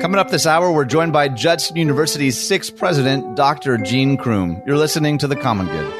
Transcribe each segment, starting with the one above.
Coming up this hour, we're joined by Judson University's sixth president, Dr. Gene Crume. You're listening to The Common Good.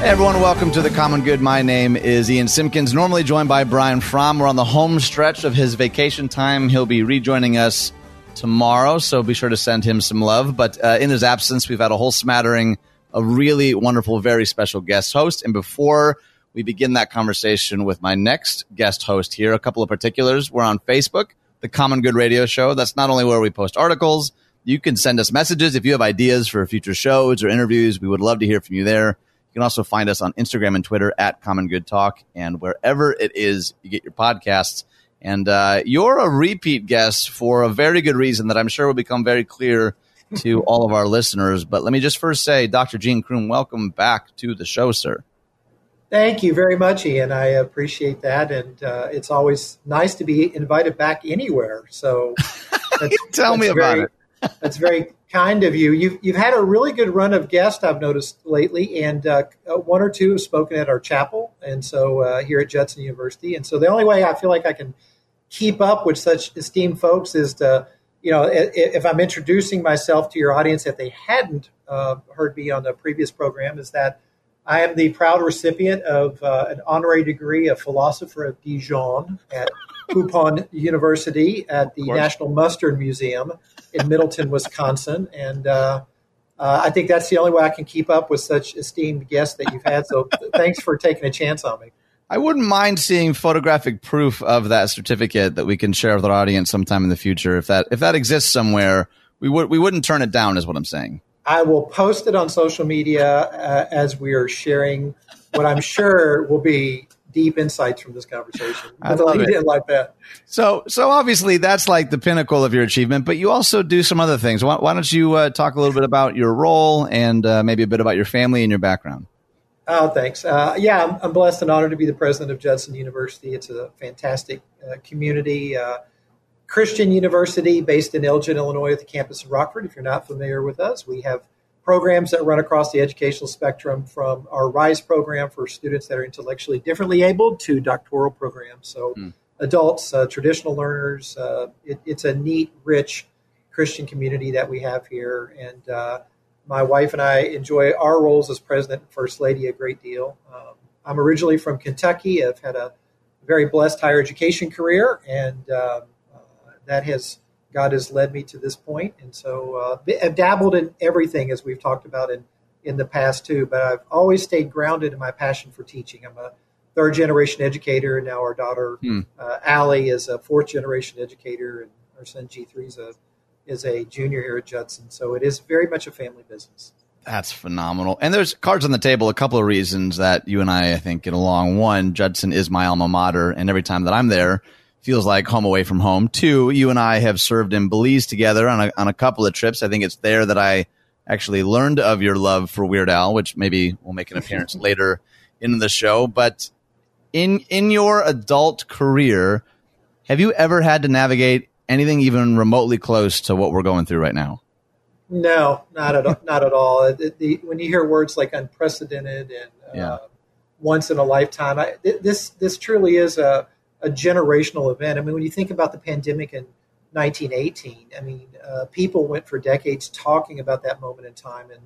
Hey everyone, welcome to The Common Good. My name is Ian Simpkins, normally joined by Brian Fromm. We're on the home stretch of his vacation time. He'll be rejoining us tomorrow, so be sure to send him some love. But uh, in his absence, we've had a whole smattering of really wonderful, very special guest hosts. And before we begin that conversation with my next guest host here, a couple of particulars. We're on Facebook, the Common Good Radio Show. That's not only where we post articles, you can send us messages if you have ideas for future shows or interviews. We would love to hear from you there. You can also find us on Instagram and Twitter at Common Good Talk and wherever it is you get your podcasts. And uh, you're a repeat guest for a very good reason that I'm sure will become very clear to all of our listeners. But let me just first say, Dr. Gene Crume, welcome back to the show, sir. Thank you very much, Ian. I appreciate that, and uh, it's always nice to be invited back anywhere. So, tell me very, about it. that's very kind of you. You've you've had a really good run of guests I've noticed lately, and uh, one or two have spoken at our chapel, and so uh, here at Judson University. And so the only way I feel like I can keep up with such esteemed folks is to, you know, if I'm introducing myself to your audience, if they hadn't uh, heard me on the previous program, is that I am the proud recipient of uh, an honorary degree of philosopher of Dijon at Poupon University at the National Mustard Museum in Middleton, Wisconsin. And uh, uh, I think that's the only way I can keep up with such esteemed guests that you've had. So thanks for taking a chance on me. I wouldn't mind seeing photographic proof of that certificate that we can share with our audience sometime in the future. If that if that exists somewhere, we would we wouldn't turn it down, is what I'm saying. I will post it on social media uh, as we are sharing what I'm sure will be deep insights from this conversation. I love it. like that. So, so obviously that's like the pinnacle of your achievement, but you also do some other things. Why, why don't you uh, talk a little bit about your role and uh, maybe a bit about your family and your background? Oh, thanks. Uh, yeah, I'm, I'm, blessed and honored to be the president of Judson University. It's a fantastic uh, community uh, Christian University based in Elgin, Illinois, at the campus of Rockford. If you're not familiar with us, we have programs that run across the educational spectrum from our RISE program for students that are intellectually differently abled to doctoral programs. So, mm. adults, uh, traditional learners, uh, it, it's a neat, rich Christian community that we have here. And uh, my wife and I enjoy our roles as president and first lady a great deal. Um, I'm originally from Kentucky. I've had a very blessed higher education career and um, that has God has led me to this point, and so uh, I've dabbled in everything as we've talked about in in the past too. But I've always stayed grounded in my passion for teaching. I'm a third generation educator, and now our daughter hmm. uh, Allie is a fourth generation educator, and our son G three is a is a junior here at Judson. So it is very much a family business. That's phenomenal. And there's cards on the table. A couple of reasons that you and I, I think, get along. One, Judson is my alma mater, and every time that I'm there, feels like home away from home. Two, you and I have served in Belize together on a, on a couple of trips. I think it's there that I actually learned of your love for Weird Al, which maybe will make an appearance later in the show. But in in your adult career, have you ever had to navigate anything even remotely close to what we're going through right now? No, not at all, not at all. The, the, when you hear words like unprecedented and uh, yeah. once in a lifetime, I, this this truly is a a generational event. I mean, when you think about the pandemic in 1918, I mean, uh, people went for decades talking about that moment in time. And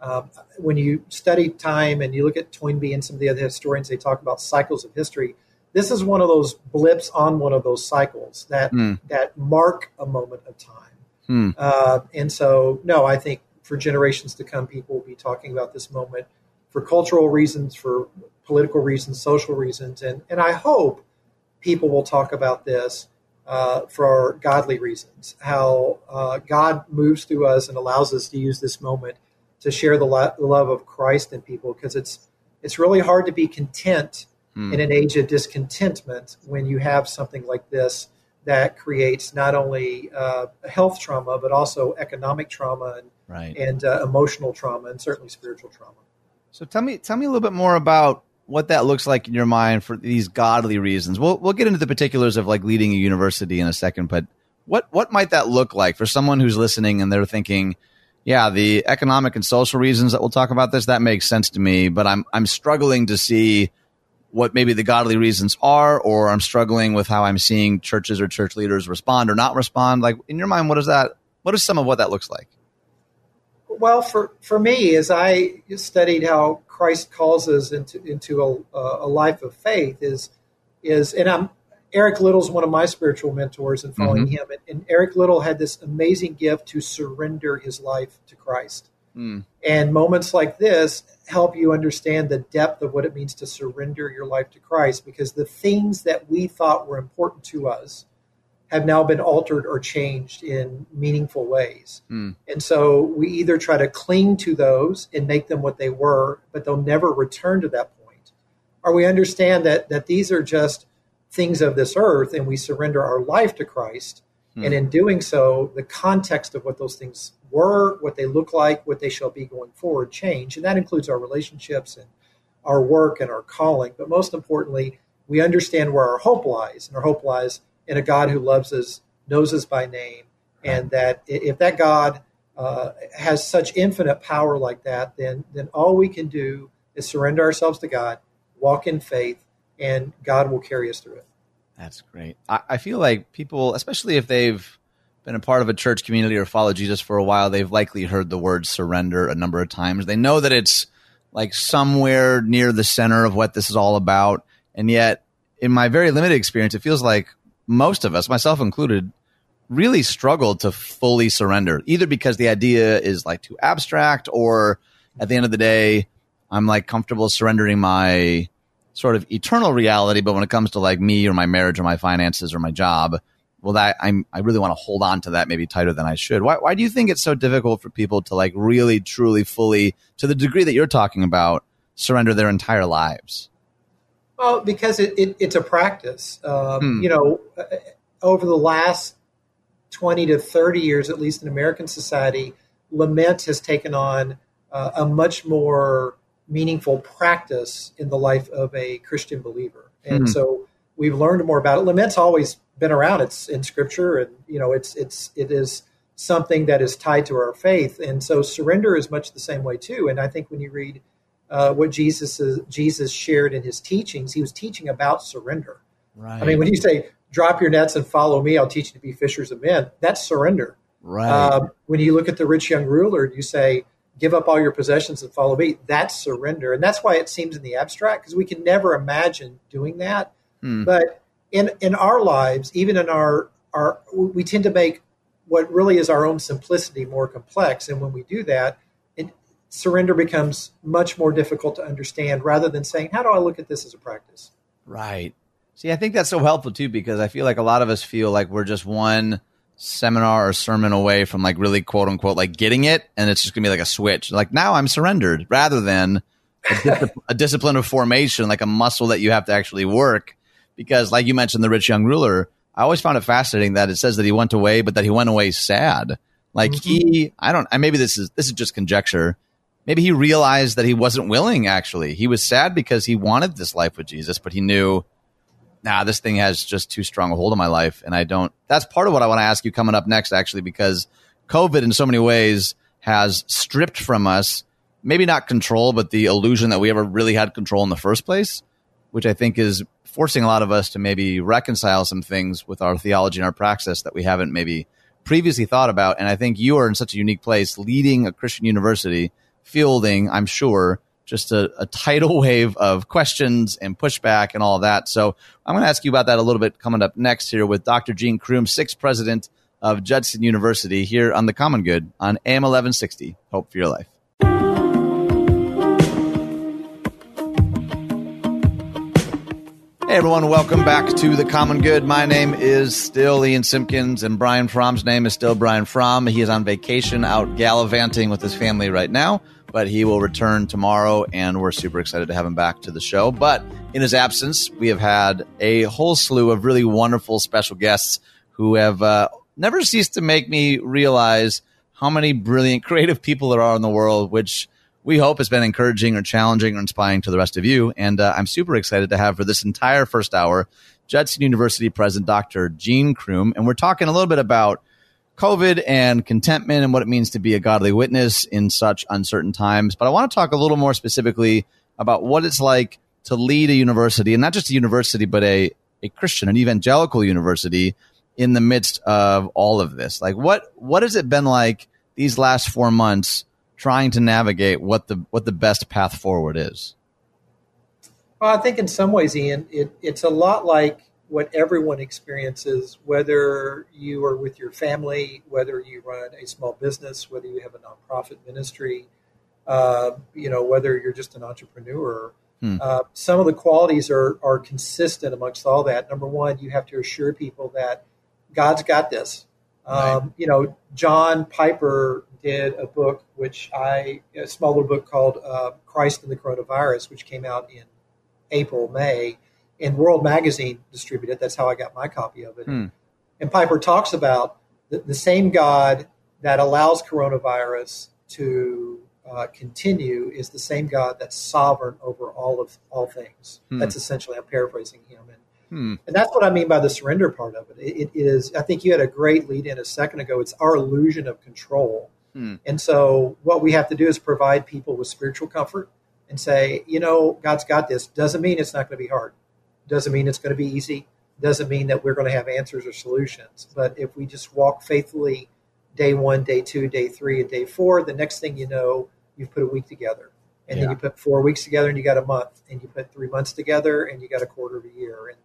um, when you study time and you look at Toynbee and some of the other historians, they talk about cycles of history. This is one of those blips on one of those cycles that mm. that mark a moment of time. Mm. Uh, and so, no, I think for generations to come, people will be talking about this moment for cultural reasons, for political reasons, social reasons, and and I hope people will talk about this uh, for godly reasons, how uh, God moves through us and allows us to use this moment to share the, lo- the love of Christ in people because it's it's really hard to be content hmm. in an age of discontentment when you have something like this that creates not only uh, health trauma but also economic trauma and, right. and uh, emotional trauma and certainly spiritual trauma. So tell me tell me a little bit more about what that looks like in your mind for these godly reasons. We'll we'll get into the particulars of like leading a university in a second, but what what might that look like for someone who's listening and they're thinking, yeah, the economic and social reasons that we'll talk about this that makes sense to me, but I'm I'm struggling to see what maybe the godly reasons are, or I'm struggling with how I'm seeing churches or church leaders respond or not respond. Like in your mind, what is that? What is some of what that looks like? Well, for, for me, as I studied how Christ calls us into into a, a life of faith, is is and I'm Eric Liddell's one of my spiritual mentors and following mm-hmm. him. And, and, Eric Liddell had this amazing gift to surrender his life to Christ. Mm. And moments like this help you understand the depth of what it means to surrender your life to Christ because the things that we thought were important to us have now been altered or changed in meaningful ways. Mm. And so we either try to cling to those and make them what they were, but they'll never return to that point. Or we understand that that these are just things of this earth and we surrender our life to Christ. Hmm. And in doing so, the context of what those things were, what they look like, what they shall be going forward change. And that includes our relationships and our work and our calling. But most importantly, we understand where our hope lies. And our hope lies in a God who loves us, knows us by name. And that if that God uh, has such infinite power like that, then, then all we can do is surrender ourselves to God, walk in faith, and God will carry us through it. That's great. I, I feel like people, especially if they've been a part of a church community or followed Jesus for a while, they've likely heard the word surrender a number of times. They know that it's like somewhere near the center of what this is all about. And yet, in my very limited experience, it feels like most of us, myself included, really struggle to fully surrender, either because the idea is like too abstract or at the end of the day, I'm like comfortable surrendering my sort of eternal reality, but when it comes to like me or my marriage or my finances or my job, well, that I'm I really want to hold on to that maybe tighter than I should. Why why do you think it's so difficult for people to like really truly fully to the degree that you're talking about surrender their entire lives? Well, because it, it it's a practice. Um, hmm. You know, uh, over the last twenty to thirty years, at least in American society, lament has taken on uh, a much more meaningful practice in the life of a Christian believer. And mm-hmm. so we've learned more about it. Lament's always been around. It's in scripture and you know it's it's it is something that is tied to our faith. And so surrender is much the same way too. And I think when you read uh, what Jesus is, Jesus shared in his teachings, he was teaching about surrender. Right. I mean, when you say drop your nets and follow me, I'll teach you to be fishers of men. That's surrender. Right. Um, when you look at the rich young ruler, and you say, give up all your possessions and follow me. That's surrender. And that's why it seems in the abstract, because we can never imagine doing that. Hmm. But in, in our lives, even in our, our, we tend to make what really is our own simplicity more complex. And when we do that, surrender becomes much more difficult to understand rather than saying, how do I look at this as a practice? Right. See, I think that's so helpful too, because I feel like a lot of us feel like we're just one – seminar or sermon away from like really quote unquote like getting it and it's just gonna be like a switch like now i'm surrendered rather than a, dis- a, discipline of formation like a muscle that you have to actually work because like you mentioned the rich young ruler i always found it fascinating that it says that he went away but that he went away sad like mm-hmm. he i don't I maybe this is this is just conjecture maybe he realized that he wasn't willing actually he was sad because he wanted this life with jesus but he knew nah, this thing has just too strong a hold on my life. And I don't, that's part of what I want to ask you coming up next, actually, because COVID in so many ways has stripped from us, maybe not control, but the illusion that we ever really had control in the first place, which I think is forcing a lot of us to maybe reconcile some things with our theology and our praxis that we haven't maybe previously thought about. And I think you are in such a unique place leading a Christian university, fielding, I'm sure, just a, a, tidal wave of questions and pushback and all of that. So I'm going to ask you about that a little bit coming up next here with Dr. Gene Crume, sixth president of Judson University here on the Common Good on AM 1160. Hope for your life. Hey everyone, welcome back to the Common Good. My name is still Ian Simpkins, and Brian Fromm's name is still Brian Fromm. He is on vacation out gallivanting with his family right now but he will return tomorrow, and we're super excited to have him back to the show. But in his absence, we have had a whole slew of really wonderful special guests who have uh, never ceased to make me realize how many brilliant, creative people there are in the world, which we hope has been encouraging or challenging or inspiring to the rest of you. And uh, I'm super excited to have for this entire first hour Judson University President Dr. Gene Crume. And we're talking a little bit about COVID and contentment and what it means to be a godly witness in such uncertain times. But I want to talk a little more specifically about what it's like to lead a university, and not just a university, but a a Christian, an evangelical university, in the midst of all of this? Like, what what has it been like these last four months trying to navigate what the what the best path forward is? Well, I think in some ways, Ian, it, it's a lot like what everyone experiences, whether you are with your family, whether you run a small business, whether you have a nonprofit ministry, uh, you know, whether you're just an entrepreneur. Hmm. Uh, some of the qualities are are consistent amongst all that. Number one, you have to assure people that God's got this. Um, right. You know, John Piper did a book, which I a small little book called uh, "Christ and the Coronavirus," which came out in April, May, and World Magazine distributed. That's how I got my copy of it. Hmm. And Piper talks about the, the, same God that allows coronavirus to uh, continue is the same God that's sovereign over all of all things. Hmm. That's essentially I'm paraphrasing him, and hmm. and that's what I mean by the surrender part of it. it. It is. I think you had a great lead in a second ago. It's our illusion of control, hmm. and so what we have to do is provide people with spiritual comfort and say, you know, God's got this. Doesn't mean it's not going to be hard. Doesn't mean it's going to be easy. Doesn't mean that we're going to have answers or solutions. But if we just walk faithfully day one, day two, day three, and day four, the next thing you know, you've put a week together. And yeah. then you put four weeks together and you got a month. And you put three months together and you got a quarter of a year. And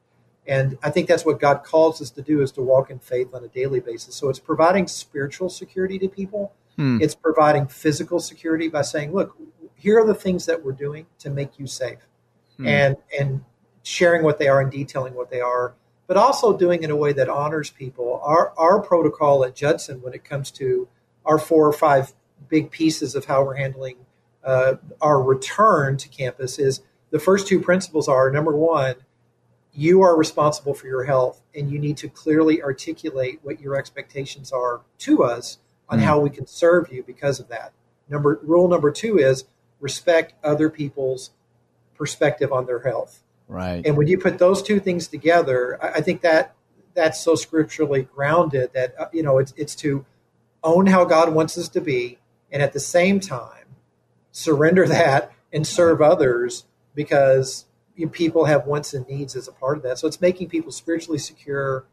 and I think that's what God calls us to do is to walk in faith on a daily basis. So it's providing spiritual security to people. Hmm. It's providing physical security by saying, look, here are the things that we're doing to make you safe. Hmm. And and sharing what they are and detailing what they are, but also doing it in a way that honors people. Our our protocol at Judson, when it comes to our four or five big pieces of how we're handling uh, our return to campus, is the first two principles are number one, you are responsible for your health, and you need to clearly articulate what your expectations are to us on mm. how we can serve you because of that. Number rule number two is respect other people's perspective on their health. Right. And when you put those two things together, I, I think that that's so scripturally grounded that uh, you know it's it's to own how God wants us to be, and at the same time surrender that and serve others because you know, people have wants and needs as a part of that. So it's making people spiritually secure,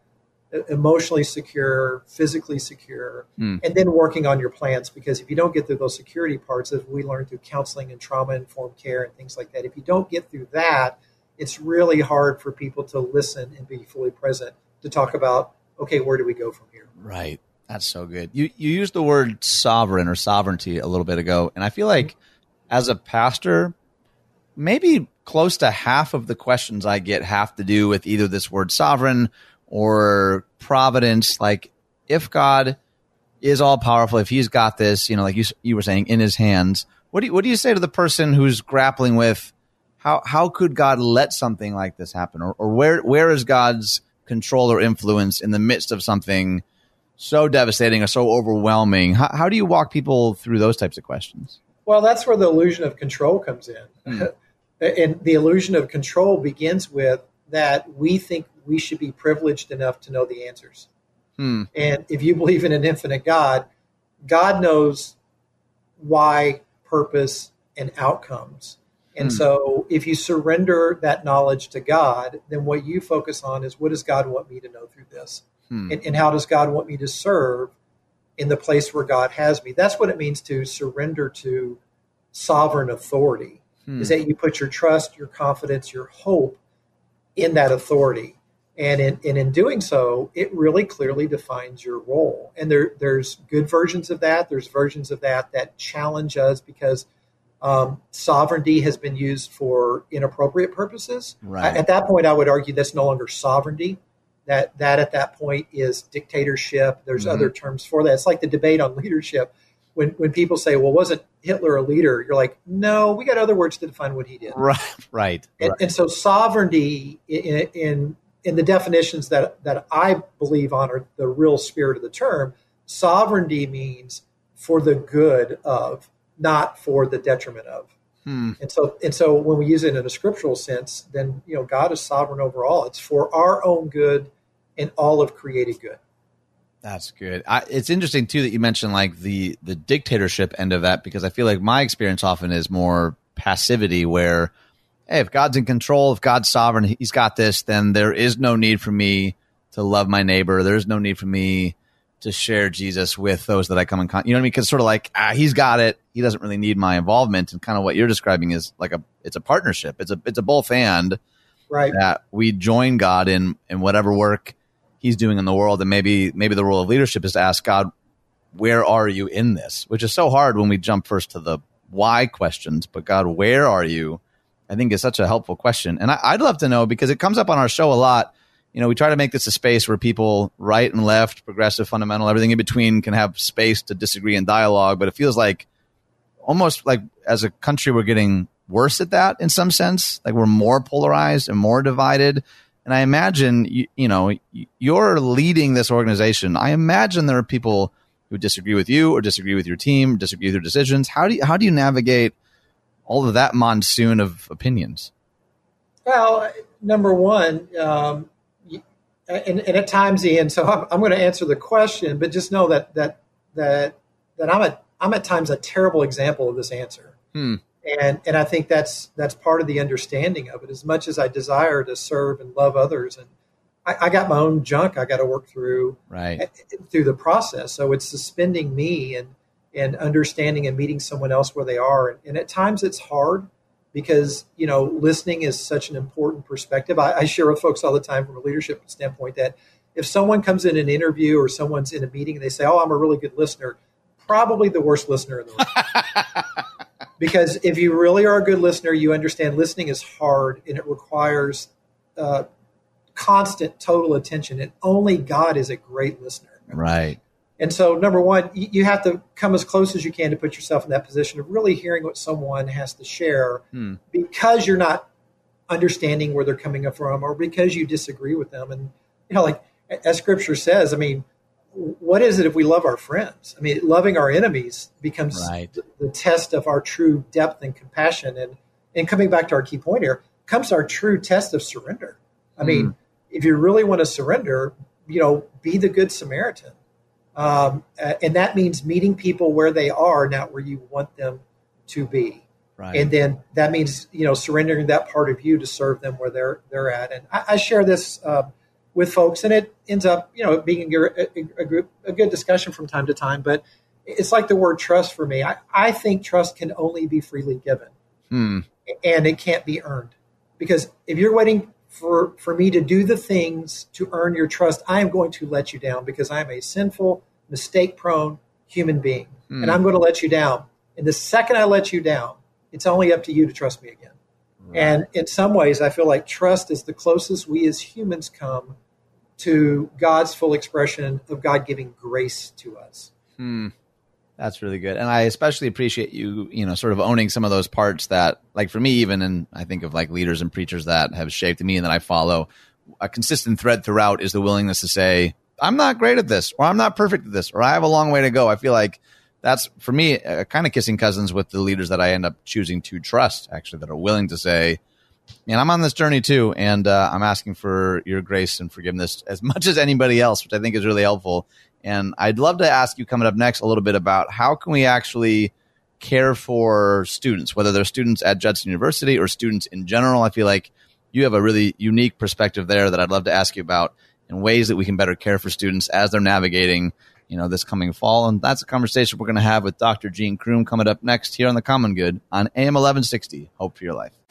emotionally secure, physically secure, mm. and then working on your plans. Because if you don't get through those security parts, as we learned through counseling and trauma informed care and things like that, if you don't get through that, it's really hard for people to listen and be fully present to talk about okay where do we go from here? Right. That's so good. You you used the word sovereign or sovereignty a little bit ago and i feel like as a pastor maybe close to half of the questions i get have to do with either this word sovereign or providence. Like if god is all powerful if he's got this you know like you you were saying in his hands what do you, what do you say to the person who's grappling with how how could God let something like this happen, or, or where where is God's control or influence in the midst of something so devastating or so overwhelming? How, how do you walk people through those types of questions? Well, that's where the illusion of control comes in, mm. and the illusion of control begins with that we think we should be privileged enough to know the answers. Hmm. And if you believe in an infinite God, God knows why, purpose, and outcomes. And hmm. so if you surrender that knowledge to God, then what you focus on is what does God want me to know through this? Hmm. And, and, how does God want me to serve in the place where God has me? That's what it means to surrender to sovereign authority, hmm. is that you put your trust, your confidence, your hope in that authority. And in, and in doing so, it really clearly defines your role. And there, there's good versions of that. There's versions of that that challenge us because – um, sovereignty has been used for inappropriate purposes. Right. At that point, I would argue that's no longer sovereignty. That that at that point is dictatorship. There's mm-hmm. other terms for that. It's like the debate on leadership. When when people say, "Well, wasn't Hitler a leader?" You're like, "No, we got other words to define what he did." Right. Right. And, right. and so sovereignty in, in in the definitions that that I believe honor the real spirit of the term, sovereignty means for the good of not for the detriment of. Hmm. And so, and so, when we use it in a scriptural sense, then you know God is sovereign over all. It's for our own good and all of created good. That's good. I, it's interesting too that you mentioned like the the dictatorship end of that because I feel like my experience often is more passivity, where hey, if God's in control, if God's sovereign, He's got this, then there is no need for me to love my neighbor. There's no need for me to share Jesus with those that I come in contact. You know what I mean? Because sort of like ah, He's got it. He doesn't really need my involvement. And kind of what you're describing is like a it's a partnership. It's a it's a both and right that we join God in in whatever work He's doing in the world, and maybe maybe the role of leadership is to ask God, where are you in this? Which is so hard when we jump first to the why questions, but God, where are you? I think is such a helpful question. And I, would love to know because it comes up on our show a lot. You know, we try to make this a space where people right and left, progressive, fundamental, everything in between can have space to disagree and dialogue. But it feels like almost like as a country, we're getting worse at that in some sense. Like we're more polarized and more divided. And I imagine, you, you know, you're leading this organization. I imagine there are people who disagree with you or disagree with your team, disagree with your decisions. How do you, how do you navigate all of that monsoon of opinions? Well, number one, um, and, and, at times, Ian. So I'm, I'm, going to answer the question, but just know that that that that I'm at I'm at times a terrible example of this answer. Hmm. And and I think that's that's part of the understanding of it. As much as I desire to serve and love others and I, I got my own junk I got to work through right through the process. So it's suspending me and and understanding and meeting someone else where they are. And, and at times it's hard because you know listening is such an important perspective. I, I share with folks all the time from a leadership standpoint that if someone comes in an interview or someone's in a meeting and they say, "Oh, I'm a really good listener," probably the worst listener in the room. because if you really are a good listener, you understand listening is hard and it requires uh, constant total attention and only god is a great listener right and so number one you have to come as close as you can to put yourself in that position of really hearing what someone has to share hmm. because you're not understanding where they're coming from or because you disagree with them and you know like as scripture says i mean what is it if we love our friends i mean loving our enemies becomes right. the, test of our true depth and compassion and and coming back to our key point here comes our true test of surrender i mean hmm if you really want to surrender, you know, be the good Samaritan. Um, and that means meeting people where they are, not where you want them to be. Right. And then that means you know surrendering that part of you to serve them where they're they're at. And I, I share this uh, with folks, and it ends up you know being a, a, a, good discussion from time to time. But it's like the word trust for me. I, I think trust can only be freely given, hmm. and it can't be earned. Because if you're waiting for, for me to do the things to earn your trust, I am going to let you down because I'm a sinful, mistake prone human being. Mm. And I'm going to let you down. And the second I let you down, it's only up to you to trust me again. Right. And in some ways, I feel like trust is the closest we as humans come to God's full expression of God giving grace to us. Hmm. That's really good. And I especially appreciate you, you know, sort of owning some of those parts that, like for me, even, and I think of like leaders and preachers that have shaped me and that I follow, a consistent thread throughout is the willingness to say, I'm not great at this, or I'm not perfect at this, or I have a long way to go. I feel like that's, for me, uh, kind of kissing cousins with the leaders that I end up choosing to trust, actually, that are willing to say, and I'm on this journey too, and uh, I'm asking for your grace and forgiveness as much as anybody else, which I think is really helpful. And I'd love to ask you coming up next a little bit about how can we actually care for students, whether they're students at Judson University or students in general. I feel like you have a really unique perspective there that I'd love to ask you about in ways that we can better care for students as they're navigating, you know, this coming fall. And that's a conversation we're going to have with Dr. Gene Crume coming up next here on the Common Good on AM 1160. Hope for your life.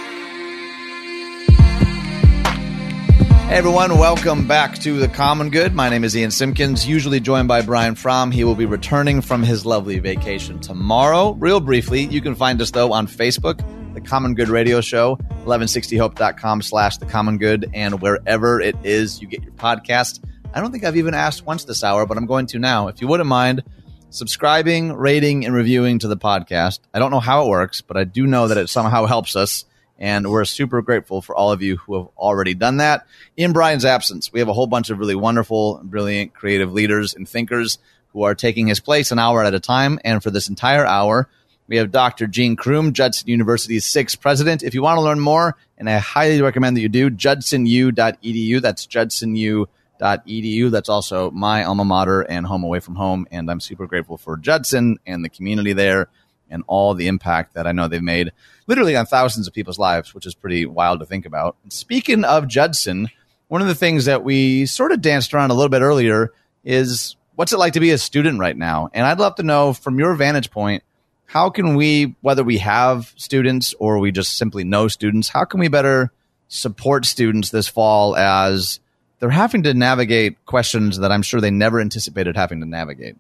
Hey everyone, welcome back to the Common Good. My name is Ian Simpkins, usually joined by Brian Fromm. He will be returning from his lovely vacation tomorrow. Real briefly, you can find us though on Facebook, the Common Good Radio Show, 1160hope.com slash the Common Good, and wherever it is you get your podcast. I don't think I've even asked once this hour, but I'm going to now. If you wouldn't mind subscribing, rating, and reviewing to the podcast. I don't know how it works, but I do know that it somehow helps us. And we're super grateful for all of you who have already done that. In Brian's absence, we have a whole bunch of really wonderful, brilliant, creative leaders and thinkers who are taking his place an hour at a time. And for this entire hour, we have Dr. Gene Crume, Judson University's sixth president. If you want to learn more, and I highly recommend that you do, judsonu.edu. That's judsonu.edu. That's also my alma mater and home away from home. And I'm super grateful for Judson and the community there and all the impact that I know they've made literally on thousands of people's lives, which is pretty wild to think about. Speaking of Judson, one of the things that we sort of danced around a little bit earlier is what's it like to be a student right now? And I'd love to know from your vantage point, how can we, whether we have students or we just simply know students, how can we better support students this fall as they're having to navigate questions that I'm sure they never anticipated having to navigate?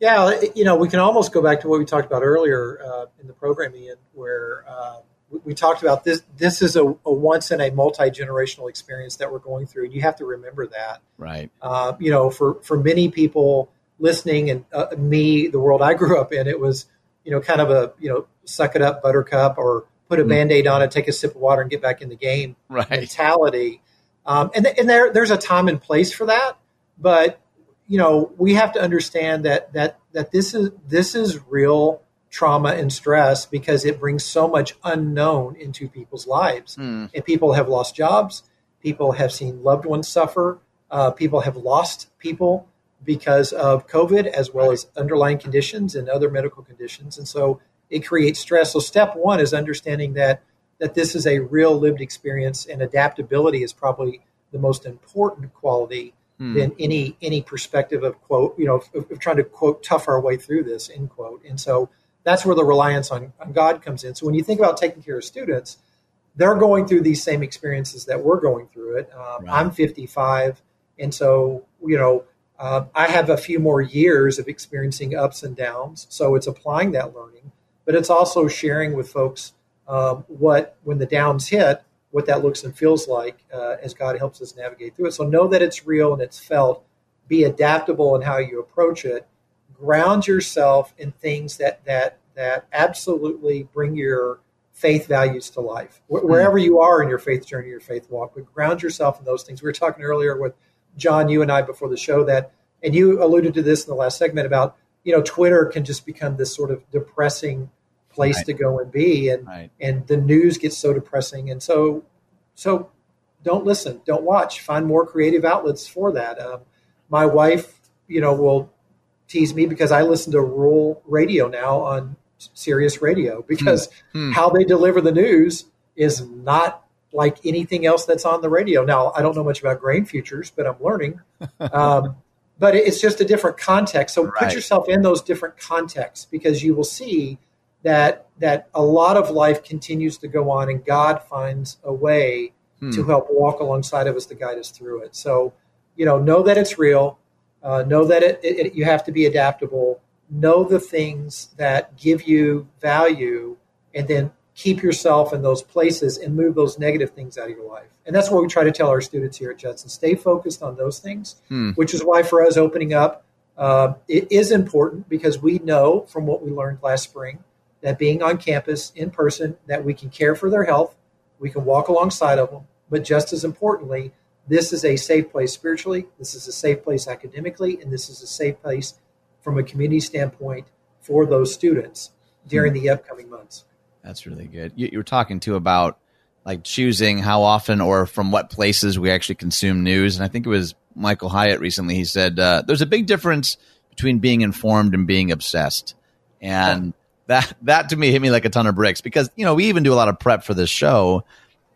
Yeah, you know, we can almost go back to what we talked about earlier uh, in the program, Ian, where uh, we, we, talked about this. This is a, a once in a multi generational experience that we're going through, and you have to remember that. Right. Uh, you know, for for many people listening, and uh, me, the world I grew up in, it was you know kind of a you know suck it up, Buttercup, or put a mm. band aid on it, take a sip of water, and get back in the game right. mentality. Um, and th- and there there's a time and place for that, but you know we have to understand that that that this is this is real trauma and stress because it brings so much unknown into people's lives, mm. and people have lost jobs, people have seen loved ones suffer, uh, people have lost people because of COVID as well as underlying conditions and other medical conditions, and so it creates stress. So step one is understanding that that this is a real lived experience and adaptability is probably the most important quality hmm. than any any perspective of quote you know of, of, trying to quote tough our way through this end quote and so that's where the reliance on, on god comes in so when you think about taking care of students they're going through these same experiences that we're going through it um, right. i'm 55 and so you know uh, i have a few more years of experiencing ups and downs so it's applying that learning but it's also sharing with folks um, what when the downs hit, what that looks and feels like uh, as God helps us navigate through it. So know that it's real and it's felt. Be adaptable in how you approach it. Ground yourself in things that that that absolutely bring your faith values to life. Wh- wherever you are in your faith journey, your faith walk, but ground yourself in those things. We were talking earlier with John, you and I before the show that, and you alluded to this in the last segment about you know Twitter can just become this sort of depressing place right. to go and be and right. and the news gets so depressing and so so don't listen don't watch find more creative outlets for that um, my wife you know will tease me because i listen to rural radio now on Sirius radio because hmm. Hmm. how they deliver the news is not like anything else that's on the radio now i don't know much about grain futures but i'm learning um, but it's just a different context so right. put yourself in those different contexts because you will see that that a lot of life continues to go on, and God finds a way hmm. to help walk alongside of us to guide us through it. So, you know, know that it's real. Uh, know that it, it, it, you have to be adaptable. Know the things that give you value, and then keep yourself in those places and move those negative things out of your life. And that's what we try to tell our students here at Judson. Stay focused on those things, hmm. which is why for us opening up, uh, it is important because we know from what we learned last spring that being on campus in person, that we can care for their health, we can walk alongside of them, but just as importantly, this is a safe place spiritually, this is a safe place academically, and this is a safe place from a community standpoint for those students during hmm. the upcoming months. That's really good. You, you were talking too about like choosing how often or from what places we actually consume news, and I think it was Michael Hyatt recently. He said uh, there's a big difference between being informed and being obsessed, and that that to me hit me like a ton of bricks because you know we even do a lot of prep for this show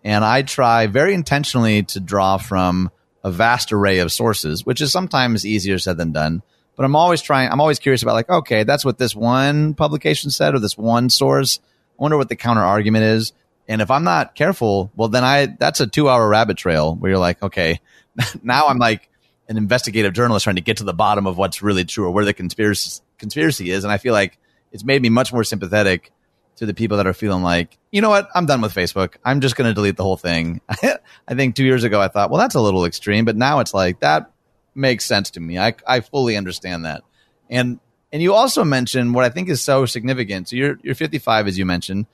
and i try very intentionally to draw from a vast array of sources which is sometimes easier said than done. But i'm always trying i'm always curious about like okay that's what this one publication said or this one source. I wonder what the counter argument is. And if i'm not careful well then i that's a two hour rabbit trail where you're like okay now i'm like an investigative journalist trying to get to the bottom of what's really true or where the conspiracy conspiracy is. And i feel like it's made me much more sympathetic to the people that are feeling like, you know what, I'm done with Facebook. I'm just going to delete the whole thing. I think two years ago I thought, well, that's a little extreme, but now it's like that makes sense to me. I, I fully understand that. And and you also mentioned what I think is so significant. So you're you're 55 as you mentioned,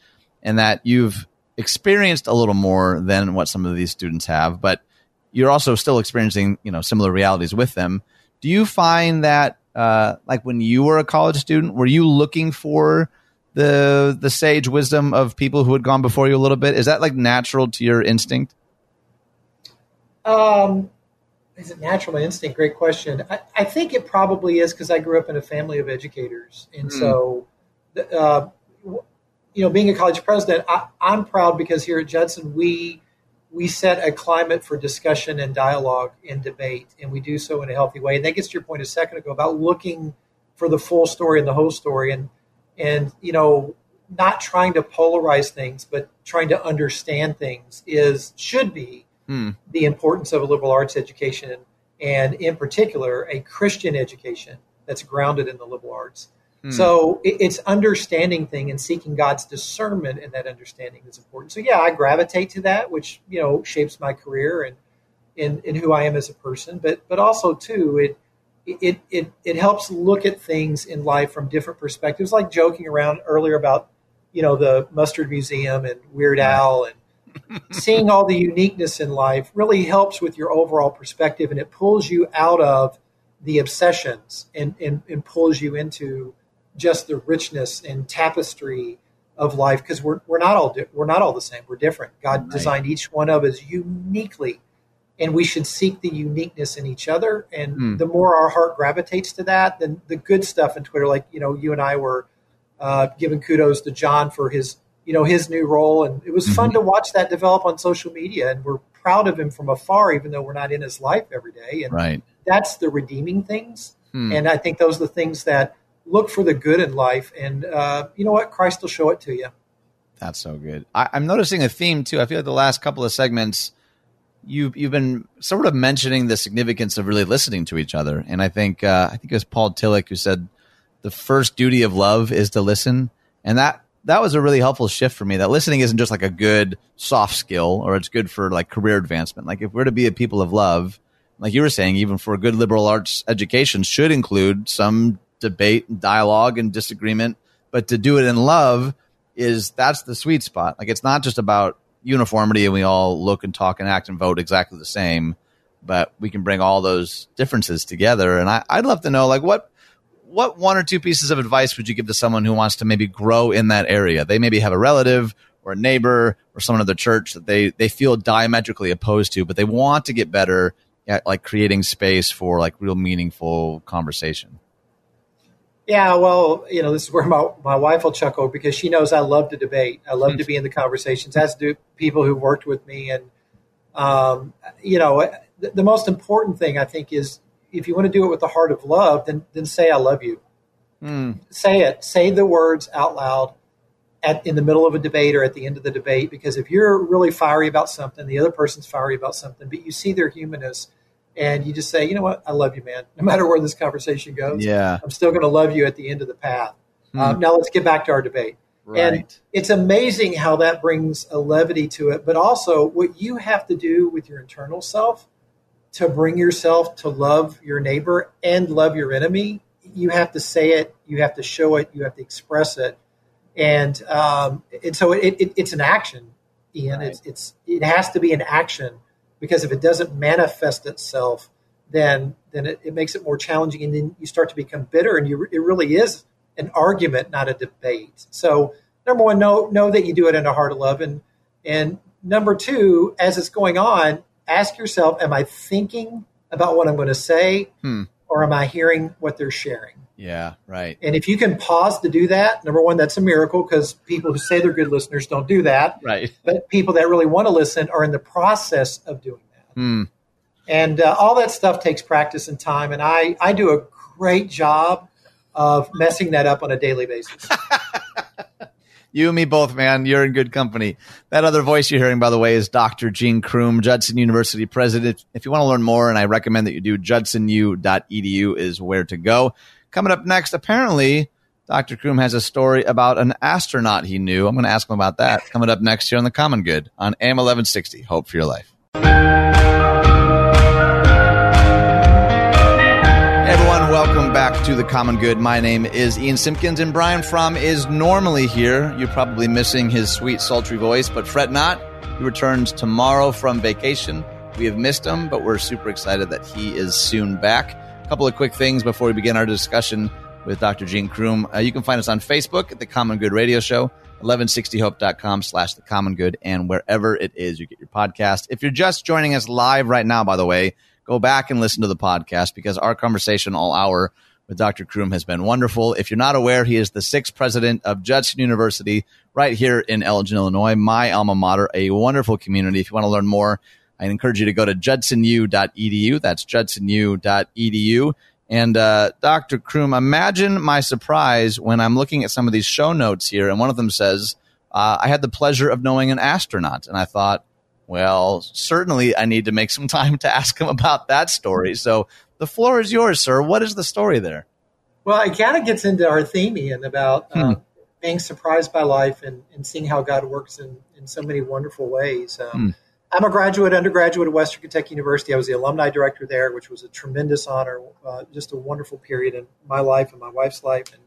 and that you've experienced a little more than what some of these students have, but you're also still experiencing you know similar realities with them. Do you find that uh, like when you were a college student, were you looking for the the sage wisdom of people who had gone before you a little bit? Is that like natural to your instinct? Um, is it natural instinct? Great question. I, I think it probably is because I grew up in a family of educators, and mm. so uh, you know, being a college president, I, I'm proud because here at Judson we we set a climate for discussion and dialogue and debate, and we do so in a healthy way. And that gets to your point a second ago about looking for the full story and the whole story, and and you know, not trying to polarize things, but trying to understand things is should be hmm. the importance of a liberal arts education, and in particular, a Christian education that's grounded in the liberal arts. Hmm. So it's understanding thing and seeking God's discernment in that understanding is important. So yeah, I gravitate to that, which you know shapes my career and in, in who I am as a person. But but also too, it it it it helps look at things in life from different perspectives. Like joking around earlier about you know the Mustard Museum and Weird Al and seeing all the uniqueness in life really helps with your overall perspective, and it pulls you out of the obsessions and, and, and pulls you into just the richness and tapestry of life because we're, we're not all di- we're not all the same we're different god right. designed each one of us uniquely and we should seek the uniqueness in each other and mm. the more our heart gravitates to that then the good stuff in twitter like you know you and i were uh, giving kudos to john for his you know his new role and it was mm-hmm. fun to watch that develop on social media and we're proud of him from afar even though we're not in his life every day and right. that's the redeeming things mm. and i think those are the things that look for the good in life, and uh, you know what? Christ will show it to you. That's so good. I, am noticing a theme too. I feel like the last couple of segments, you've you've been sort of mentioning the significance of really listening to each other, and I think uh, I think it was Paul Tillich who said the first duty of love is to listen, and that that was a really helpful shift for me. That listening isn't just like a good soft skill, or it's good for like career advancement. Like if we're to be a people of love, like you were saying, even for a good liberal arts education, should include some debate and dialogue and disagreement, but to do it in love is that's the sweet spot. Like it's not just about uniformity and we all look and talk and act and vote exactly the same, but we can bring all those differences together. And I, I'd love to know like what what one or two pieces of advice would you give to someone who wants to maybe grow in that area? They maybe have a relative or a neighbor or someone in the church that they they feel diametrically opposed to, but they want to get better at like creating space for like real meaningful conversation. Yeah, well, you know, this is where my, my wife will chuckle because she knows I love to debate. I love to be in the conversations, as do people who worked with me. And, um, you know, the, the, most important thing I think is if you want to do it with the heart of love, then, then say, I love you. Mm. Say it. Say the words out loud at, in the middle of a debate or at the end of the debate. Because if you're really fiery about something, the other person's fiery about something, but you see their humanness – and you just say, you know what, I love you, man. No matter where this conversation goes, yeah, I'm still going to love you at the end of the path. Hmm. Um, now let's get back to our debate. Right. And it's amazing how that brings a levity to it, but also what you have to do with your internal self to bring yourself to love your neighbor and love your enemy. You have to say it, you have to show it, you have to express it, and um, and so it, it, it's an action, Ian. Right. It's it's it has to be an action because if it doesn't manifest itself, then then it, it makes it more challenging, and then you start to become bitter, and you, it really is an argument, not a debate. So number one, know know that you do it in a heart of love, and and number two, as it's going on, ask yourself, am I thinking about what I'm going to say, hmm. Or am I hearing what they're sharing? Yeah, right. And if you can pause to do that, number one, that's a miracle because people who say they're good listeners don't do that. Right. But people that really want to listen are in the process of doing that. Mm. And uh, all that stuff takes practice and time. And I, I do a great job of messing that up on a daily basis. you and me both, man. You're in good company. That other voice you're hearing, by the way, is Dr. Gene Crume, Judson University president. If you want to learn more, and I recommend that you do, judsonu.edu is where to go. Coming up next, apparently, Dr. Crume has a story about an astronaut he knew. I'm going to ask him about that. Coming up next here on The Common Good on AM 1160. Hope for your life. Back to The Common Good. My name is Ian Simpkins, and Brian Fromm is normally here. You're probably missing his sweet, sultry voice, but fret not. He returns tomorrow from vacation. We have missed him, but we're super excited that he is soon back. A couple of quick things before we begin our discussion with Dr. Gene Crume. Uh, you can find us on Facebook at the Common Good Radio Show, 1160hope.com slash the Common Good, and wherever it is you get your podcast. If you're just joining us live right now, by the way, go back and listen to the podcast because our conversation all hour with Dr. Crume has been wonderful. If you're not aware, he is the sixth president of Judson University right here in Elgin, Illinois, my alma mater, a wonderful community. If you want to learn more, I encourage you to go to judsonu.edu. That's judsonu.edu. And uh, Dr. Crume, imagine my surprise when I'm looking at some of these show notes here, and one of them says, uh, I had the pleasure of knowing an astronaut. And I thought, well, certainly I need to make some time to ask him about that story. So the floor is yours, sir. What is the story there? Well, it kind of gets into our theme, Ian, about hmm. uh, being surprised by life and, and, seeing how God works in, in so many wonderful ways. Um, hmm. I'm a graduate, undergraduate at Western Kentucky University. I was the alumni director there, which was a tremendous honor, uh, just a wonderful period in my life and my wife's life. And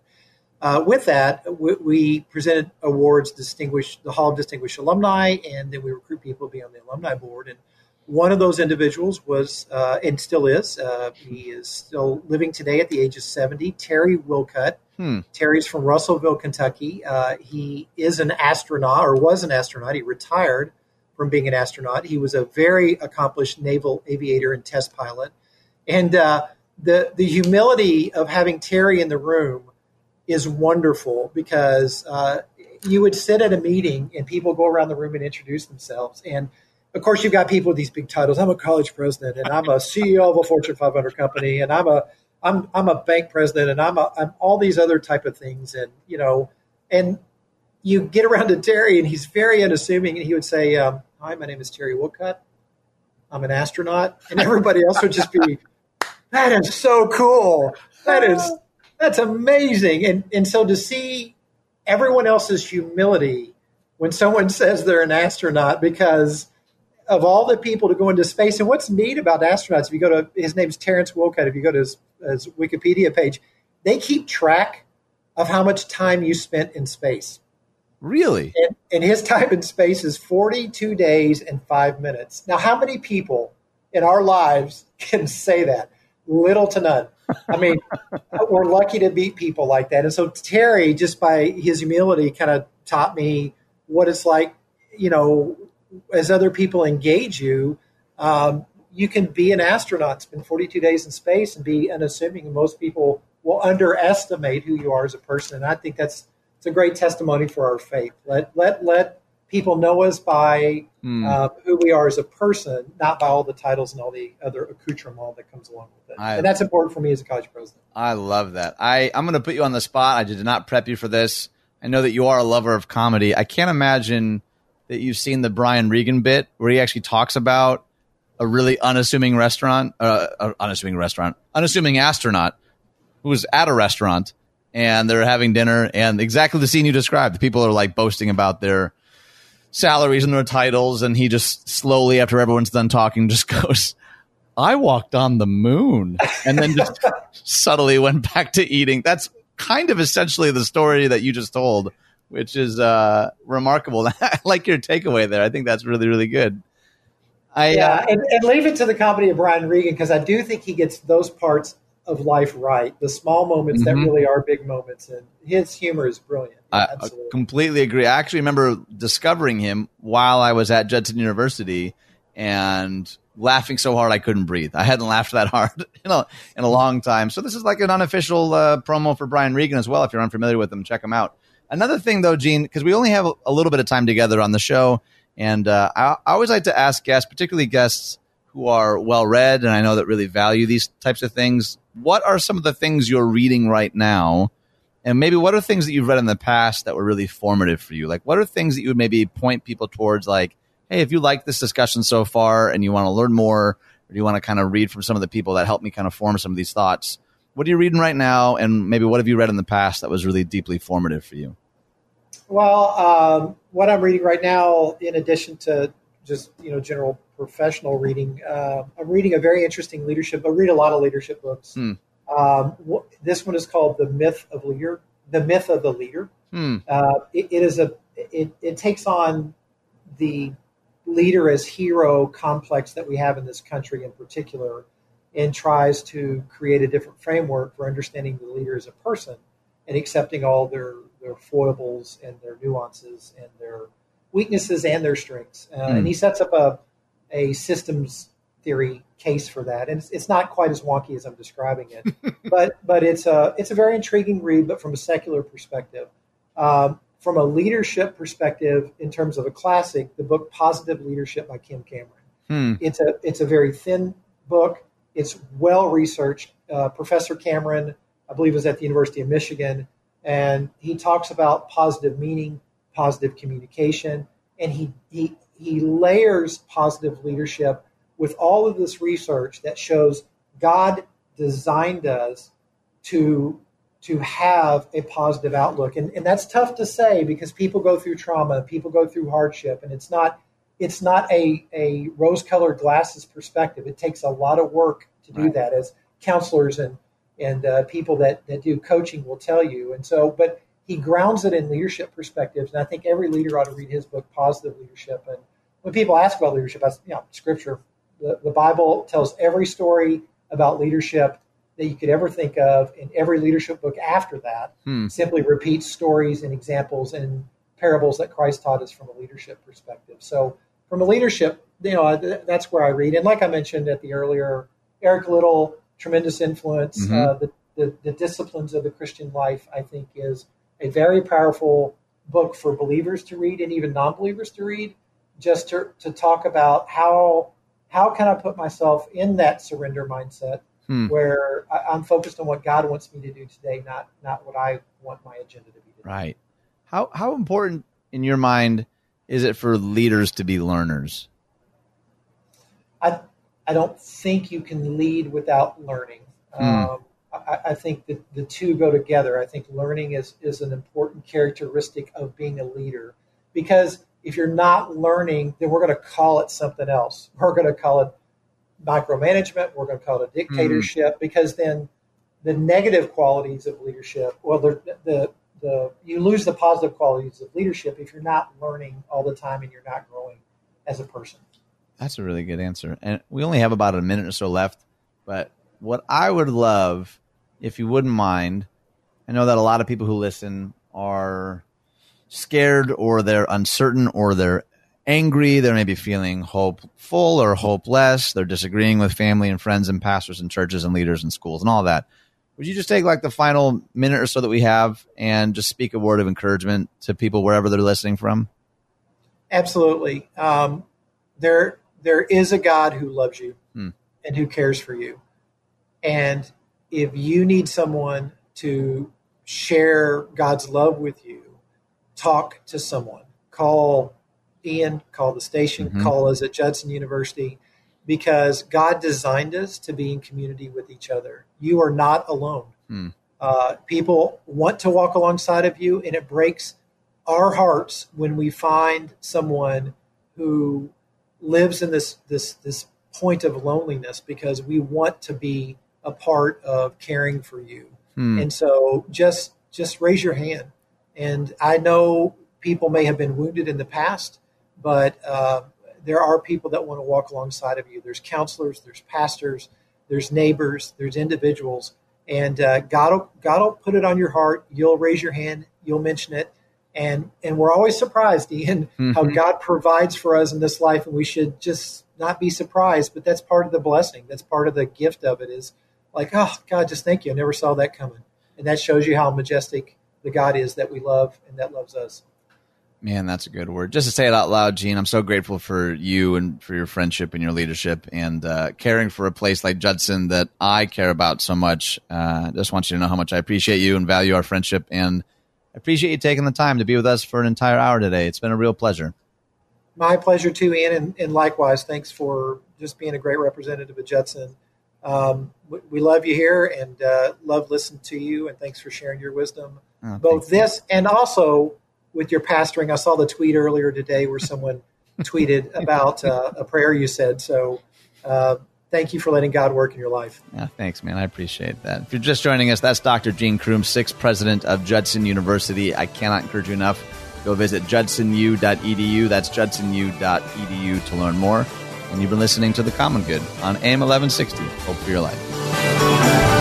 uh, with that, we, we, presented awards, distinguished the Hall of Distinguished Alumni, and then we recruit people to be on the alumni board. And one of those individuals was, uh, and still is, uh, he is still living today at the age of 70, Terry Wilcutt. Hmm. Terry's from Russellville, Kentucky. Uh, he is an astronaut, or was an astronaut. He retired from being an astronaut. He was a very accomplished naval aviator and test pilot. And uh, the the humility of having Terry in the room is wonderful because uh, you would sit at a meeting and people go around the room and introduce themselves. And of course, you've got people with these big titles. I'm a college president, and I'm a CEO of a Fortune 500 company, and I'm a I'm I'm a bank president, and I'm a, I'm all these other type of things. And you know, and you get around to Terry, and he's very unassuming, and he would say, um, Hi, my name is Terry Wilcutt. I'm an astronaut. And everybody else would just be, That is so cool. That is, that's amazing. And, and so to see everyone else's humility when someone says they're an astronaut because of all the people to go into space. And what's neat about astronauts, if you go to his name's Terrence Wilcutt, if you go to his, his Wikipedia page, they keep track of how much time you spent in space. Really? And, and, his time in space is 42 days and five minutes. Now, how many people in our lives can say that? Little to none. I mean, we're lucky to meet people like that. And so Terry, just by his humility, kind of taught me what it's like, you know, as other people engage you, um, you can be an astronaut, spend 42 days in space, and be unassuming. And most people will underestimate who you are as a person. And I think that's it's a great testimony for our faith. Let let let people know us by mm. uh, who we are as a person, not by all the titles and all the other accoutrement that comes along with it. I, and that's important for me as a college president. I love that. I I'm going to put you on the spot. I did not prep you for this. I know that you are a lover of comedy. I can't imagine that you've seen the Brian Regan bit where he actually talks about a really unassuming restaurant, uh, unassuming restaurant, unassuming astronaut who was at a restaurant and they're having dinner and exactly the scene you described. The people are like boasting about their salaries and their titles, and he just slowly, after everyone's done talking, just goes, I walked on the moon and then just subtly went back to eating. That's kind of essentially the story that you just told, which is uh, remarkable. I like your takeaway there. I think that's really, really good. I, yeah, uh, and, and leave it to the comedy of Brian Regan because I do think he gets those parts of life right. The small moments mm-hmm. that really are big moments, and his humor is brilliant. I completely agree. I actually remember discovering him while I was at Judson University and laughing so hard I couldn't breathe. I hadn't laughed that hard in a, in a long time. So this is like an unofficial uh, promo for Brian Regan as well. If you're unfamiliar with him, check him out. Another thing though, Gene, because we only have a, little bit of time together on the show, and uh, I, I always like to ask guests, particularly guests who are well read and I know that really value these types of things. What are some of the things you're reading right now? And maybe what are things that you've read in the past that were really formative for you? Like, what are things that you would maybe point people towards, like, hey, if you like this discussion so far and you want to learn more, or you want to kind of read from some of the people that helped me kind of form some of these thoughts, what are you reading right now? And maybe what have you read in the past that was really deeply formative for you? Well, um, what I'm reading right now, in addition to just you know general professional reading. Uh, I'm reading a very interesting leadership. I read a lot of leadership books. Hmm. Um, this one is called "The Myth of Leader." The myth of the leader. Hmm. Uh, it, it is a. It, it takes on the leader as hero complex that we have in this country in particular, and tries to create a different framework for understanding the leader as a person and accepting all their their foibles and their nuances and their weaknesses and their strengths. Uh, mm. And he sets up a, a systems theory case for that, and it's, it's not quite as wonky as I'm describing it, but but it's a it's a very intriguing read, but from a secular perspective. Um, from a leadership perspective, in terms of a classic, the book Positive Leadership by Kim Cameron. Hmm. It's a it's a very thin book. It's well researched. Uh, Professor Cameron, I believe, was at the University of Michigan, and he talks about positive meaning, positive communication, and he he he layers positive leadership with all of this research that shows God designed us to to have a positive outlook. And, and that's tough to say because people go through trauma, people go through hardship, and it's not it's not a, a rose colored glasses perspective. It takes a lot of work to do right. that, as counselors and and uh, people that, that do coaching will tell you. And so, but he grounds it in leadership perspectives. And I think every leader ought to read his book, Positive Leadership. And when people ask about leadership, I, you know, Scripture, the, the Bible tells every story about leadership that you could ever think of, and every leadership book after that hmm. simply repeats stories and examples and parables that Christ taught us from a leadership perspective. So, from a leadership, you know, that's where I read. And like I mentioned at the earlier, Eric Liddell, tremendous influence. Mm-hmm. Uh, the, the, the disciplines of the Christian life, I think, is a very powerful book for believers to read and even non-believers to read, just to, to talk about how how can I put myself in that surrender mindset hmm. where I, am focused on what God wants me to do today, not not what I want my agenda to be. Today. Right. How how important in your mind is it for leaders to be learners? I I don't think you can lead without learning. Hmm. Um, I, I, think that the two go together. I think learning is is an important characteristic of being a leader because if you're not learning, then we're going to call it something else. We're going to call it micromanagement. We're going to call it a dictatorship mm. because then the negative qualities of leadership, well, the, the, the, you lose the positive qualities of leadership if you're not learning all the time and you're not growing as a person. That's a really good answer. And we only have about a minute or so left. But what I would love, if you wouldn't mind, I know that a lot of people who listen are scared or they're uncertain or they're angry. They're maybe feeling hopeful or hopeless. They're disagreeing with family and friends and pastors and churches and leaders and schools and all that. Would you just take like the final minute or so that we have and just speak a word of encouragement to people wherever they're listening from? Absolutely. Um, there, there is a God who loves you hmm. and who cares for you. And if you need someone to share God's love with you, talk to someone. Call Ian, call the station, mm-hmm. call us at Judson University, because God designed us to be in community with each other. You are not alone. Mm. Uh, people want to walk alongside of you, and it breaks our hearts when we find someone who lives in this this this point of loneliness because we want to be a part of caring for you. Mm. And so just just raise your hand. And I know people may have been wounded in the past but uh, there are people that want to walk alongside of you. There's counselors, there's pastors, there's neighbors, there's individuals, and uh, God will God will put it on your heart. You'll raise your hand, you'll mention it, and and we're always surprised, Ian, mm-hmm. how God provides for us in this life, and we should just not be surprised. But that's part of the blessing. That's part of the gift of it. Is like, oh God, just thank you. I never saw that coming, and that shows you how majestic the God is that we love and that loves us. Man, that's a good word. Just to say it out loud, Gene, I'm so grateful for you and for your friendship and your leadership and uh, caring for a place like Judson that I care about so much. Uh, just want you to know how much I appreciate you and value our friendship. And I appreciate you taking the time to be with us for an entire hour today. It's been a real pleasure. My pleasure too, Ian. And, and likewise, thanks for just being a great representative of Judson. Um, we, we, love you here and uh, love listening to you. And thanks for sharing your wisdom, oh, both this and also with your pastoring. I saw the tweet earlier today where someone tweeted about uh, a prayer you said. So uh, thank you for letting God work in your life. Yeah, thanks, man. I appreciate that. If you're just joining us, that's Dr. Gene Crume, sixth president of Judson University. I cannot encourage you enough. Go visit judsonu.edu. That's judsonu.edu to learn more. And you've been listening to The Common Good on AM 1160. Hope for your life.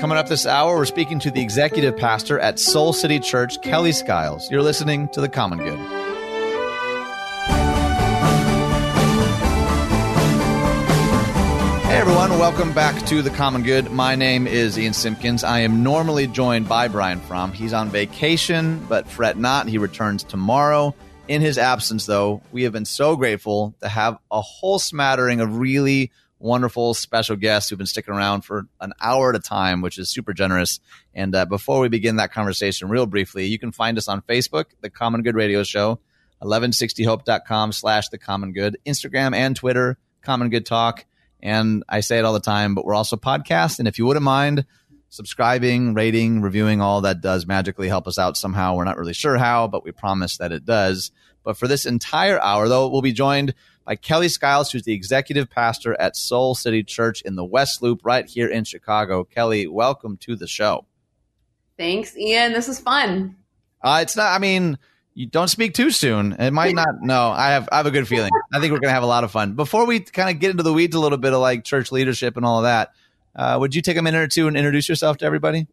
Coming up this hour, we're speaking to the executive pastor at Soul City Church, Kelly Skiles. You're listening to The Common Good. Hey everyone, welcome back to The Common Good. My name is Ian Simpkins. I am normally joined by Brian Fromm. He's on vacation, but fret not, he returns tomorrow. In his absence, though, we have been so grateful to have a whole smattering of really wonderful special guests who've been sticking around for an hour at a time, which is super generous. And uh, before we begin that conversation, real briefly, you can find us on Facebook, The Common Good Radio Show, 1160hope.com slash The Common Good, Instagram and Twitter, Common Good Talk. And I say it all the time, but we're also podcast. And if you wouldn't mind subscribing, rating, reviewing, all that does magically help us out somehow. We're not really sure how, but we promise that it does. But for this entire hour, though, we'll be joined by Kelly Skiles, who's the executive pastor at Soul City Church in the West Loop right here in Chicago. Kelly, welcome to the show. Thanks, Ian. This is fun. Uh, it's not, I mean, you don't speak too soon. It might not. No, I have I have a good feeling. I think we're gonna have a lot of fun. Before we kind of get into the weeds a little bit of like church leadership and all of that, uh, would you take a minute or two and introduce yourself to everybody?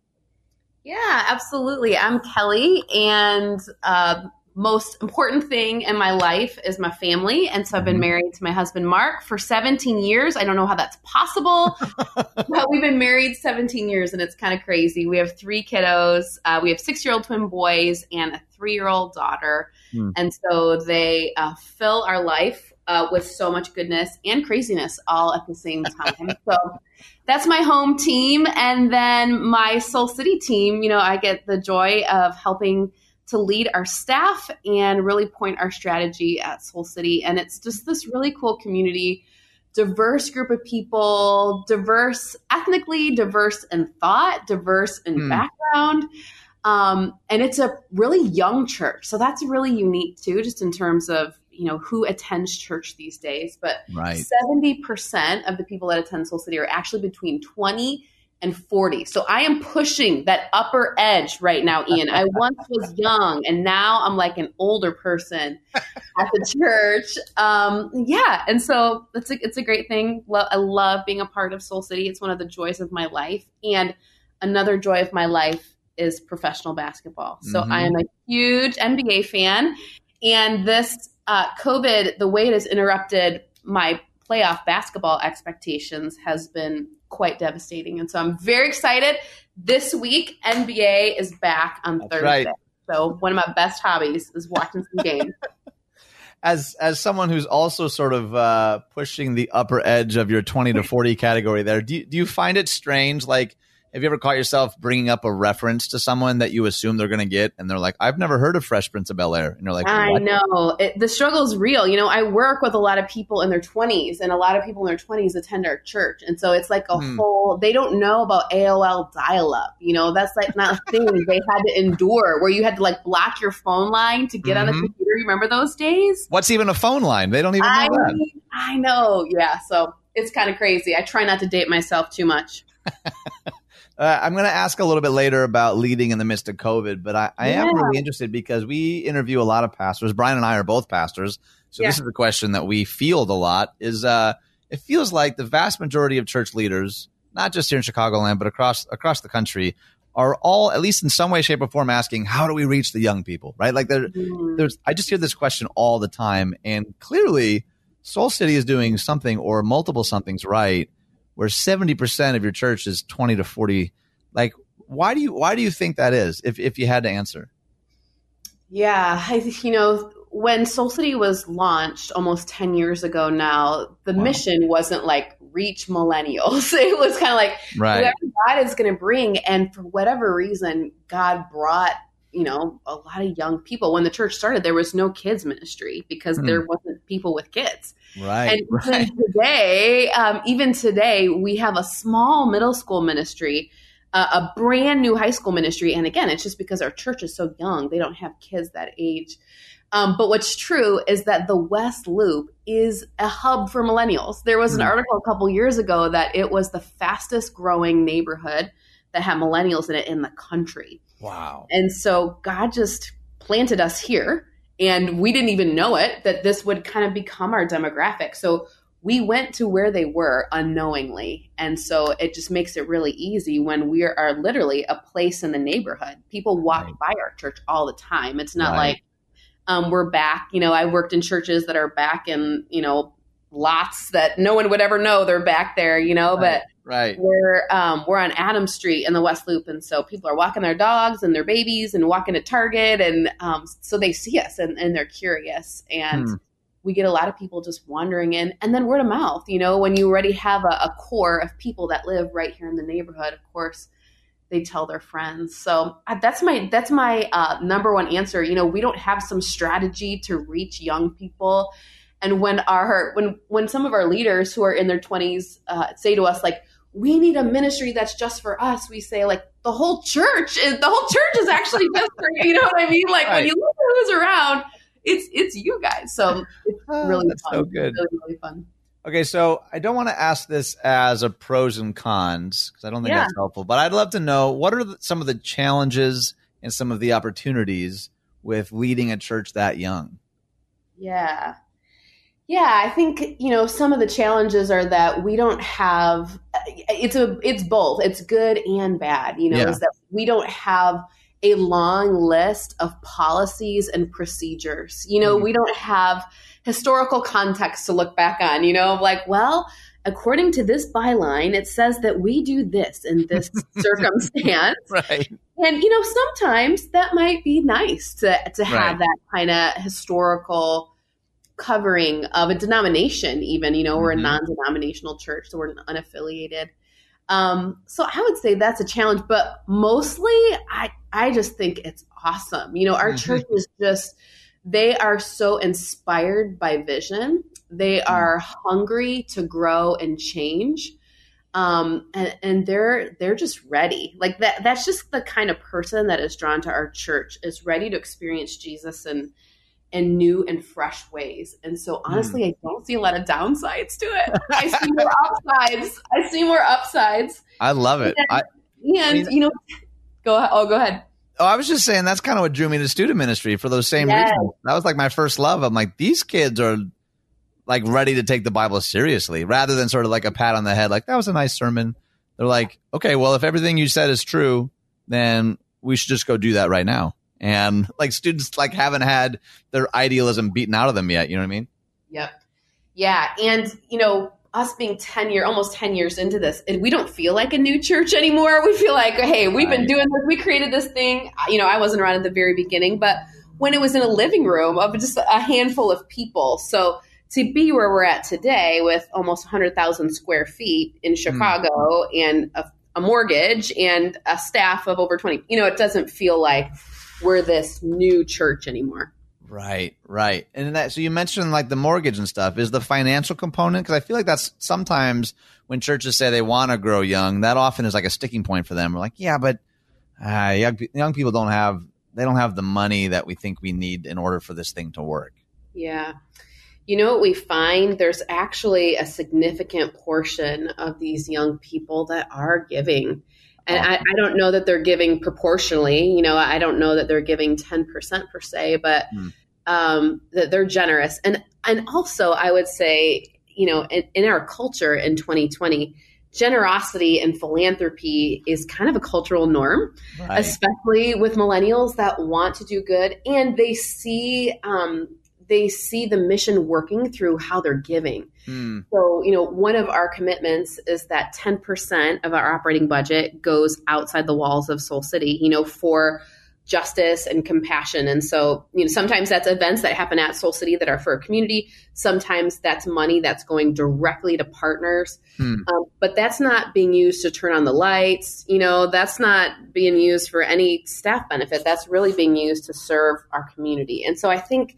Yeah, absolutely. I'm Kelly, and uh, most important thing in my life is my family. And so I've been mm-hmm. married to my husband, Mark, for 17 years. I don't know how that's possible, but we've been married 17 years and it's kind of crazy. We have three kiddos. Uh, we have six year old twin boys and a three year old daughter. Mm. And so they uh, fill our life uh, with so much goodness and craziness all at the same time. so that's my home team. And then my Soul City team, you know, I get the joy of helping to lead our staff and really point our strategy at Soul City. And it's just this really cool community, diverse group of people, diverse ethnically, diverse in thought, diverse in mm. background. Um, and it's a really young church. So that's really unique too, just in terms of you know who attends church these days but right. 70% of the people that attend soul city are actually between 20 and 40. So I am pushing that upper edge right now, Ian. I once was young and now I'm like an older person at the church. Um, yeah. And so it's a, it's a great thing. I love being a part of Soul City. It's one of the joys of my life. And another joy of my life is professional basketball. So mm-hmm. I am a huge NBA fan. And this uh, COVID, the way it has interrupted my playoff basketball expectations has been quite devastating. And so I'm very excited. This week, NBA is back on That's Thursday. Right. So one of my best hobbies is watching some games. As as someone who's also sort of uh, pushing the upper edge of your 20 to 40 category there, do, do you find it strange like have you ever caught yourself bringing up a reference to someone that you assume they're going to get, and they're like, "I've never heard of Fresh Prince of Bel Air," and you're like, "I know it, the struggle is real." You know, I work with a lot of people in their 20s, and a lot of people in their 20s attend our church, and so it's like a hmm. whole. They don't know about AOL dial-up. You know, that's like not a thing they had to endure, where you had to like block your phone line to get mm-hmm. on the computer. You remember those days? What's even a phone line? They don't even know I that. I know. Yeah, so it's kind of crazy. I try not to date myself too much. Uh, I'm going to ask a little bit later about leading in the midst of COVID, but I, I yeah. am really interested because we interview a lot of pastors. Brian and I are both pastors, so yeah. this is a question that we field a lot. Is uh, it feels like the vast majority of church leaders, not just here in Chicagoland, but across across the country, are all at least in some way, shape, or form asking, "How do we reach the young people?" Right? Like there, mm. there's. I just hear this question all the time, and clearly, Soul City is doing something or multiple somethings right where 70% of your church is 20 to 40 like why do you why do you think that is if if you had to answer yeah I, you know when soul city was launched almost 10 years ago now the wow. mission wasn't like reach millennials it was kind of like right. whoever god is going to bring and for whatever reason god brought you know a lot of young people when the church started there was no kids ministry because hmm. there wasn't people with kids right and right. today um, even today we have a small middle school ministry uh, a brand new high school ministry and again it's just because our church is so young they don't have kids that age um, but what's true is that the West Loop is a hub for millennials. There was an hmm. article a couple years ago that it was the fastest growing neighborhood that had millennials in it in the country. Wow. And so God just planted us here and we didn't even know it that this would kind of become our demographic. So we went to where they were unknowingly. And so it just makes it really easy when we are literally a place in the neighborhood. People walk right. by our church all the time. It's not right. like um, we're back. You know, I worked in churches that are back in, you know, lots that no one would ever know they're back there, you know, right. but right. we're um, we're on Adams Street in the West Loop, and so people are walking their dogs and their babies and walking to Target, and um, so they see us and, and they're curious, and hmm. we get a lot of people just wandering in, and then word of mouth. You know, when you already have a, a core of people that live right here in the neighborhood, of course. They tell their friends. So uh, that's my that's my uh, number one answer. You know, we don't have some strategy to reach young people and when our when when some of our leaders who are in their 20s uh, say to us like we need a ministry that's just for us we say like the whole church is the whole church is actually just for you know what i mean like right. when you look at who's around it's it's you guys so it's oh, really that's fun. so good really, really fun okay so i don't want to ask this as a pros and cons because i don't think yeah. that's helpful but i'd love to know what are the, some of the challenges and some of the opportunities with leading a church that young yeah yeah, I think you know some of the challenges are that we don't have. It's a it's both. It's good and bad. You know, yeah. is that we don't have a long list of policies and procedures. You know, mm-hmm. we don't have historical context to look back on. You know, like well, according to this byline, it says that we do this in this circumstance. Right. And you know, sometimes that might be nice to to have right. that kind of historical covering of a denomination even you know mm-hmm. we're a mm-hmm. non-denominational church so we're unaffiliated um, so i would say that's a challenge but mostly i i just think it's awesome you know our mm-hmm. church is just they are so inspired by vision they mm-hmm. are hungry to grow and change um, and, and they're they're just ready like that that's just the kind of person that is drawn to our church is ready to experience jesus and in new and fresh ways. And so honestly, mm. I don't see a lot of downsides to it. I see more upsides. I see more upsides. I love it. And, I, and I mean, you know, go ahead. Oh, go ahead. Oh, I was just saying that's kind of what drew me to student ministry for those same yes. reasons. That was like my first love. I'm like, these kids are like ready to take the Bible seriously rather than sort of like a pat on the head, like that was a nice sermon. They're like, okay, well, if everything you said is true, then we should just go do that right now and like students like haven't had their idealism beaten out of them yet you know what i mean? Yep. Yeah and you know us being 10 year almost 10 years into this we don't feel like a new church anymore. We feel like hey we've been doing this we created this thing. You know i wasn't around at the very beginning but when it was in a living room of just a handful of people. So to be where we're at today with almost 100,000 square feet in hmm. Chicago mm. and a, a mortgage and a staff of over 20, you know, it doesn't feel like we're this new church anymore. Right, right. And that so you mentioned like the mortgage and stuff is the financial component because I feel like that's sometimes when churches say they want to grow young, that often is like a sticking point for them. We're like, yeah, but uh, young young people don't have they don't have the money that we think we need in order for this thing to work. Yeah. You know what we find? There's actually a significant portion of these young people that are giving and I, I, don't know that they're giving proportionally. You know, I don't know that they're giving ten percent per se, but mm. um, that they're generous. And and also, I would say, you know, in, in our culture in 2020, generosity and philanthropy is kind of a cultural norm, right. especially with millennials that want to do good and they see um, they see the mission working through how they're giving. Mm. So, you know, one of our commitments is that 10% of our operating budget goes outside the walls of Soul City, you know, for justice and compassion. And so, you know, sometimes that's events that happen at Soul City that are for a community. Sometimes that's money that's going directly to partners. Hmm. Um, but that's not being used to turn on the lights. You know, that's not being used for any staff benefit. That's really being used to serve our community. And so I think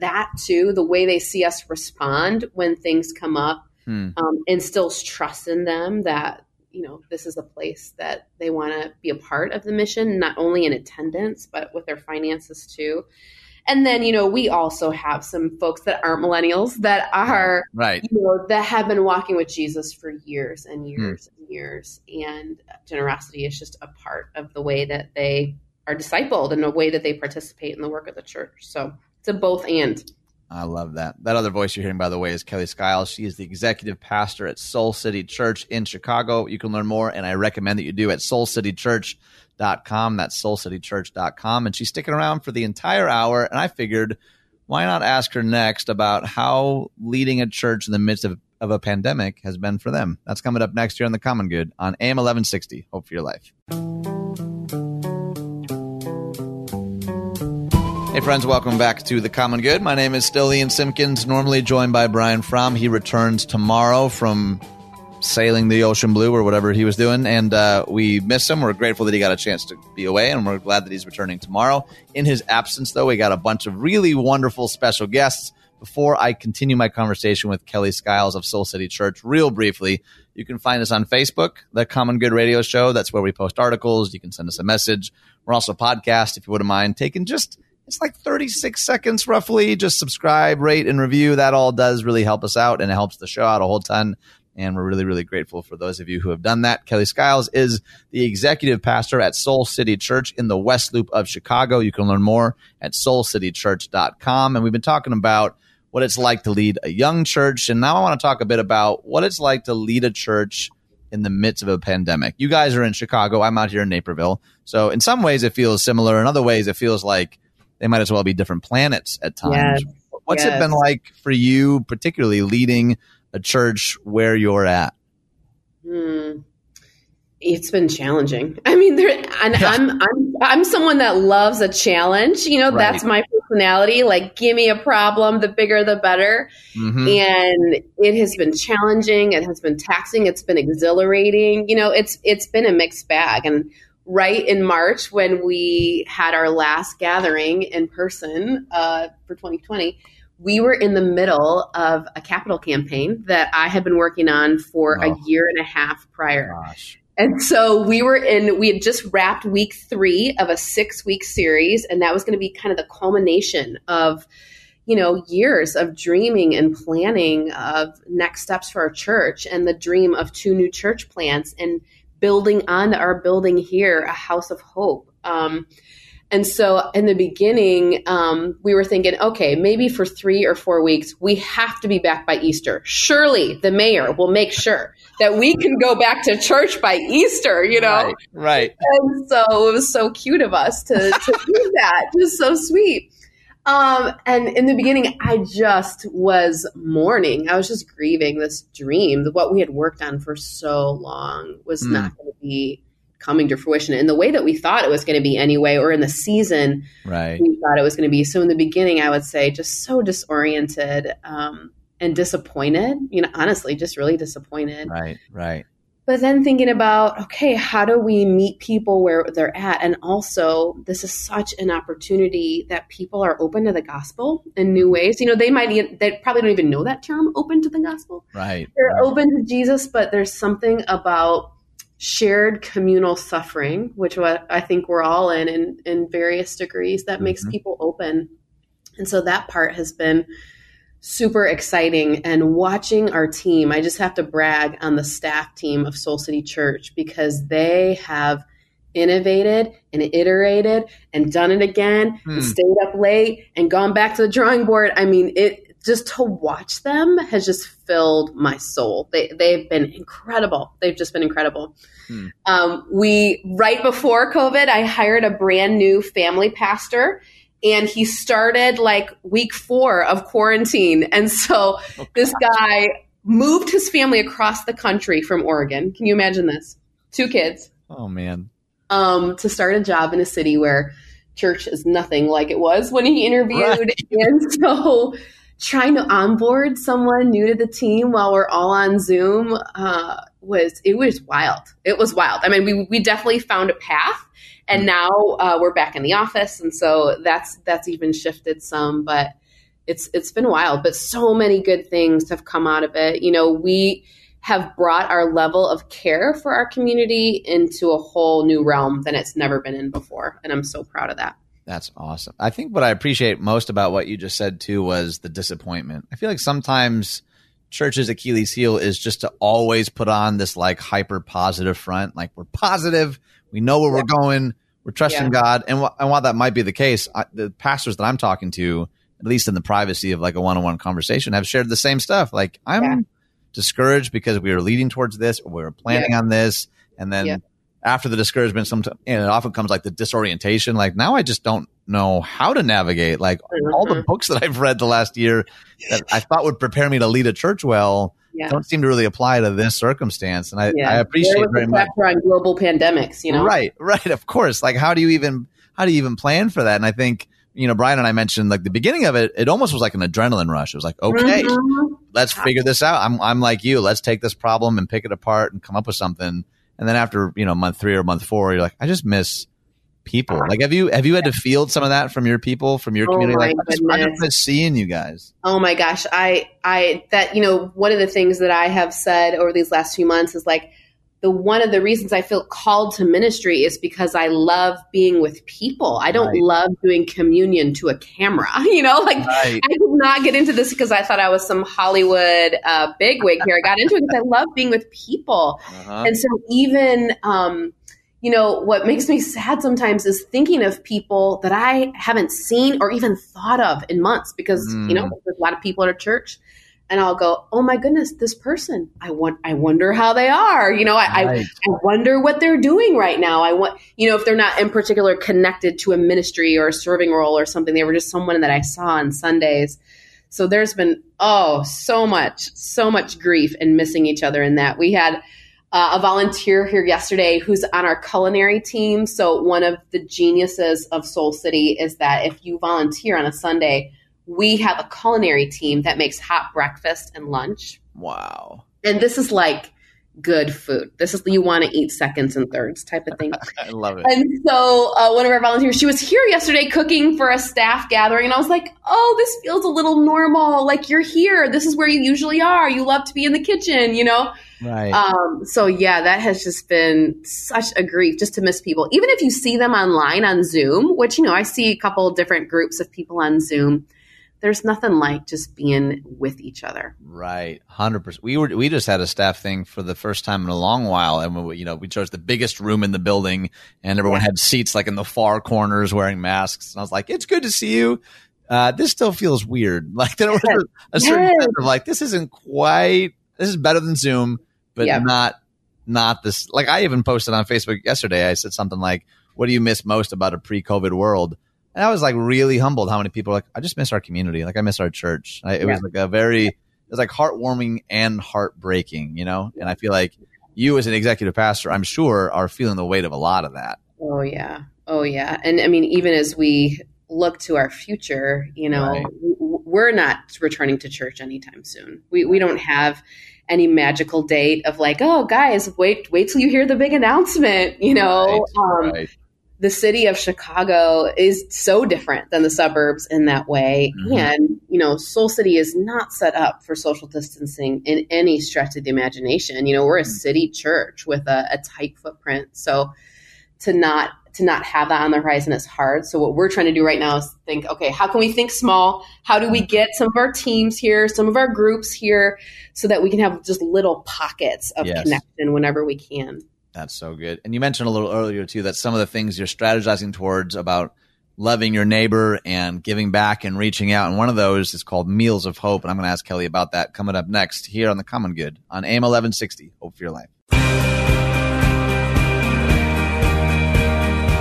that too, the way they see us respond when things come up, hmm. um, instills trust in them that you know this is a place that they want to be a part of the mission, not only in attendance but with their finances too. And then you know we also have some folks that aren't millennials that are right, you know, that have been walking with Jesus for years and hmm. years hmm. and years, and generosity is just a part of the way that they are discipled and the way that they participate in the work of the church. So it's a both and. I love that. That other voice you're hearing, by the way, is Kelly Skiles. She is the executive pastor at Soul City Church in Chicago. You can learn more, and I recommend that you do at soulcitychurch.com. That's soulcitychurch.com. And she's sticking around for the entire hour. And I figured, why not ask her next about how leading a church in the midst of, of a pandemic has been for them? That's coming up next year on The Common Good on AM 1160. Hope for your life. Hey, friends, welcome back to The Common Good. My name is still Ian Simpkins, normally joined by Brian Fromm. He returns tomorrow from sailing the ocean blue or whatever he was doing, and uh, we miss him. We're grateful that he got a chance to be away, and we're glad that he's returning tomorrow. In his absence, though, we got a bunch of really wonderful special guests. Before I continue my conversation with Kelly Skiles of Soul City Church, real briefly, you can find us on Facebook, The Common Good Radio Show. That's where we post articles. You can send us a message. We're also a podcast, if you wouldn't mind taking just – it's like 36 seconds roughly. Just subscribe, rate, and review. That all does really help us out and it helps the show out a whole ton. And we're really, really grateful for those of you who have done that. Kelly Skiles is the executive pastor at Soul City Church in the West Loop of Chicago. You can learn more at soulcitychurch.com. And we've been talking about what it's like to lead a young church. And now I want to talk a bit about what it's like to lead a church in the midst of a pandemic. You guys are in Chicago. I'm out here in Naperville. So in some ways it feels similar. In other ways it feels like they might as well be different planets at times. Yes. What's yes. it been like for you, particularly leading a church where you're at? Hmm. It's been challenging. I mean, there, and yeah. I'm I'm I'm someone that loves a challenge. You know, right. that's my personality. Like, give me a problem, the bigger the better. Mm-hmm. And it has been challenging. It has been taxing. It's been exhilarating. You know, it's it's been a mixed bag. And right in March when we had our last gathering in person uh, for 2020, we were in the middle of a capital campaign that I had been working on for oh. a year and a half prior. Gosh. And so we were in, we had just wrapped week three of a six week series, and that was going to be kind of the culmination of, you know, years of dreaming and planning of next steps for our church and the dream of two new church plants. And building on our building here, a house of hope. Um, and so in the beginning, um, we were thinking, okay, maybe for three or four weeks, we have to be back by Easter. Surely the mayor will make sure that we can go back to church by Easter, you know? Right. right. And so it was so cute of us to, to do that. Just so sweet. Um, and in the beginning, I just was mourning. I was just grieving this dream that what we had worked on for so long was mm. not going to be coming to fruition in the way that we thought it was going to be anyway, or in the season right. we thought it was going to be. So in the beginning, I would say just so disoriented um, and disappointed. You know, honestly, just really disappointed. Right, right. But then thinking about, okay, how do we meet people where they're at? And also, this is such an opportunity that people are open to the gospel in new ways. You know, they might, they probably don't even know that term, open to the gospel. Right. They're right. open to Jesus, but there's something about shared communal suffering, which I think we're all in in, in various degrees, that mm-hmm. makes people open. And so that part has been super exciting. And watching our team i just have to brag on the staff team of soul city church because they have innovated and iterated and done it again hmm. stayed up late and gone back to the drawing board. I mean it just to watch them has just filled my soul. They, they've been incredible. They've just been incredible. Hmm. um, we right before covid i hired a brand new family pastor and he started like week four of quarantine. And so oh, this guy moved his family across the country from Oregon. Can you imagine this? Two kids. Oh man. Um, to start a job in a city where church is nothing like it was when he interviewed. Right. And so trying to onboard someone new to the team while we're all on Zoom uh, was it was wild. It was wild. I mean, we we definitely found a path and now uh, we're back in the office, and so that's that's even shifted some. But it's it's been wild, but so many good things have come out of it. You know, we have brought our level of care for our community into a whole new realm than it's never been in before, and I'm so proud of that. That's awesome. I think what I appreciate most about what you just said too was the disappointment. I feel like sometimes church's Achilles heel is just to always put on this like hyper positive front. Like we're positive, we know where yeah. we're going, we're trusting yeah. God. And, wh- and while that might be the case, I, the pastors that I'm talking to, at least in the privacy of like a one-on-one conversation, have shared the same stuff. Like I'm yeah. discouraged because we were leading towards this, or we were planning on this, and then after the discouragement, sometimes and it often comes like the disorientation. Like now, I just don't know how to navigate. Like mm-hmm. all the books that I've read the last year that I thought would prepare me to lead a church well. Don't seem to really apply to this circumstance, and I, I appreciate very much. on global pandemics, you know, right, right, of course. Like, how do you even how do you even plan for that? And I think you know, Brian and I mentioned like the beginning of it, it almost was like an adrenaline rush. It was like, okay, mm-hmm. let's figure this out. I'm, I'm like you. Let's take this problem and pick it apart and come up with something. And then after, you know, month three or month four, you're like, I just miss people. Like, have you, have you had to field some of that from your people, from your oh community? Like, I just, miss seeing you guys. Oh my gosh. I, I, that, you know, one of the things that I have said over these last few months is like, the one of the reasons I feel called to ministry is because I love being with people. I don't right. love doing communion to a camera. You know, like right. I did not get into this because I thought I was some Hollywood uh, bigwig here. I got into it because I love being with people, uh-huh. and so even. Um, you know, what makes me sad sometimes is thinking of people that I haven't seen or even thought of in months because, mm. you know, mm. there's a lot of people at a church and I'll go, oh my goodness, this person. I want. I wonder how they are. You know, I, right. I, I wonder what they're doing right now. I want, you know, if they're not in particular connected to a ministry or a serving role or something, they were just someone that I saw on Sundays. So there's been oh so much, so much grief and missing each other in that. We had uh, a volunteer here yesterday who's on our culinary team. So one of the geniuses of Soul City is that if you volunteer on a Sunday we have a culinary team that makes hot breakfast and lunch. Wow. And this is like good food. This is you want to eat seconds and thirds type of thing. I love it. And so uh, one of our volunteers, she was here yesterday cooking for a staff gathering, and I was like, "Oh, this feels a little normal. Like you're here. This is where you usually are. You love to be in the kitchen, you know." Right. Um, so yeah, that has just been such a grief just to miss people. Even if you see them online on Zoom, which you know I see a couple different groups of people on Zoom there's nothing like just being with each other. Right, hundred percent. We were we just had a staff thing for the first time in a long while, and we, you know we chose the biggest room in the building, and everyone yeah. had seats like in the far corners wearing masks. And I was like, "It's good to see you." Uh, this still feels weird. Like there was a, certain yes. sense of like this isn't quite. This is better than Zoom, but yep. not not this. Like I even posted on Facebook yesterday. I said something like, "What do you miss most about a pre-COVID world?" And I was like really humbled how many people like, I just miss our community. Like I miss our church. I, it yeah. was like a very, it was like heartwarming and heartbreaking, you know? And I feel like you as an executive pastor, I'm sure are feeling the weight of a lot of that. Oh yeah. Oh yeah. And I mean, even as we look to our future, you know, right. we're not returning to church anytime soon. We, we don't have any magical date of like, oh guys, wait, wait till you hear the big announcement, you know? Right. Um, right the city of Chicago is so different than the suburbs in that way. Mm-hmm. And, you know, Soul City is not set up for social distancing in any stretch of the imagination. You know, we're a mm-hmm. city church with a, a tight footprint. So to not to not have that on the horizon is hard. So what we're trying to do right now is think, okay, how can we think small? How do we get some of our teams here, some of our groups here, so that we can have just little pockets of yes. connection whenever we can. That's so good. And you mentioned a little earlier too that some of the things you're strategizing towards about loving your neighbor and giving back and reaching out. And one of those is called Meals of Hope. And I'm going to ask Kelly about that coming up next here on the Common Good on AM 1160. Hope for your life.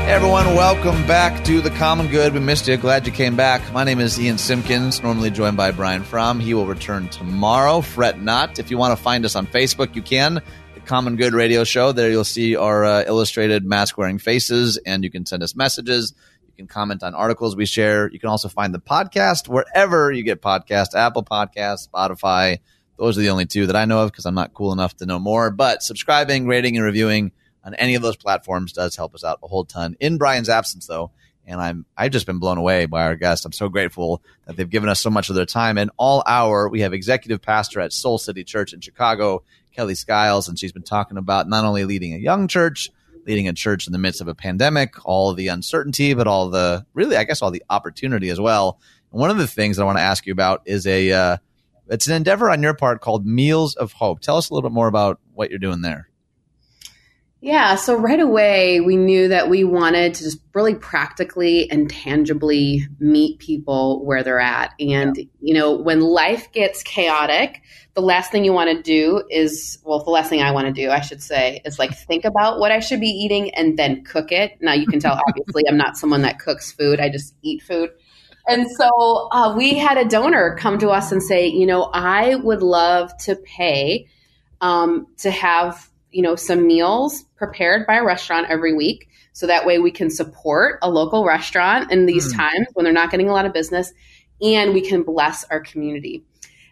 Hey everyone, welcome back to the Common Good. We missed you. Glad you came back. My name is Ian Simpkins, normally joined by Brian Fromm. He will return tomorrow. Fret not. If you want to find us on Facebook, you can. Common Good Radio Show. There you'll see our uh, illustrated mask wearing faces, and you can send us messages. You can comment on articles we share. You can also find the podcast wherever you get podcasts Apple Podcasts, Spotify. Those are the only two that I know of because I'm not cool enough to know more. But subscribing, rating, and reviewing on any of those platforms does help us out a whole ton. In Brian's absence, though, and I'm I've just been blown away by our guests. I'm so grateful that they've given us so much of their time. And all hour, we have executive pastor at Soul City Church in Chicago, Kelly Skiles, and she's been talking about not only leading a young church, leading a church in the midst of a pandemic, all the uncertainty, but all the really, I guess, all the opportunity as well. And one of the things I want to ask you about is a uh, it's an endeavor on your part called Meals of Hope. Tell us a little bit more about what you're doing there. Yeah, so right away we knew that we wanted to just really practically and tangibly meet people where they're at. And, yeah. you know, when life gets chaotic, the last thing you want to do is, well, the last thing I want to do, I should say, is like think about what I should be eating and then cook it. Now you can tell, obviously, I'm not someone that cooks food, I just eat food. And so uh, we had a donor come to us and say, you know, I would love to pay um, to have you know, some meals prepared by a restaurant every week. So that way we can support a local restaurant in these mm. times when they're not getting a lot of business and we can bless our community.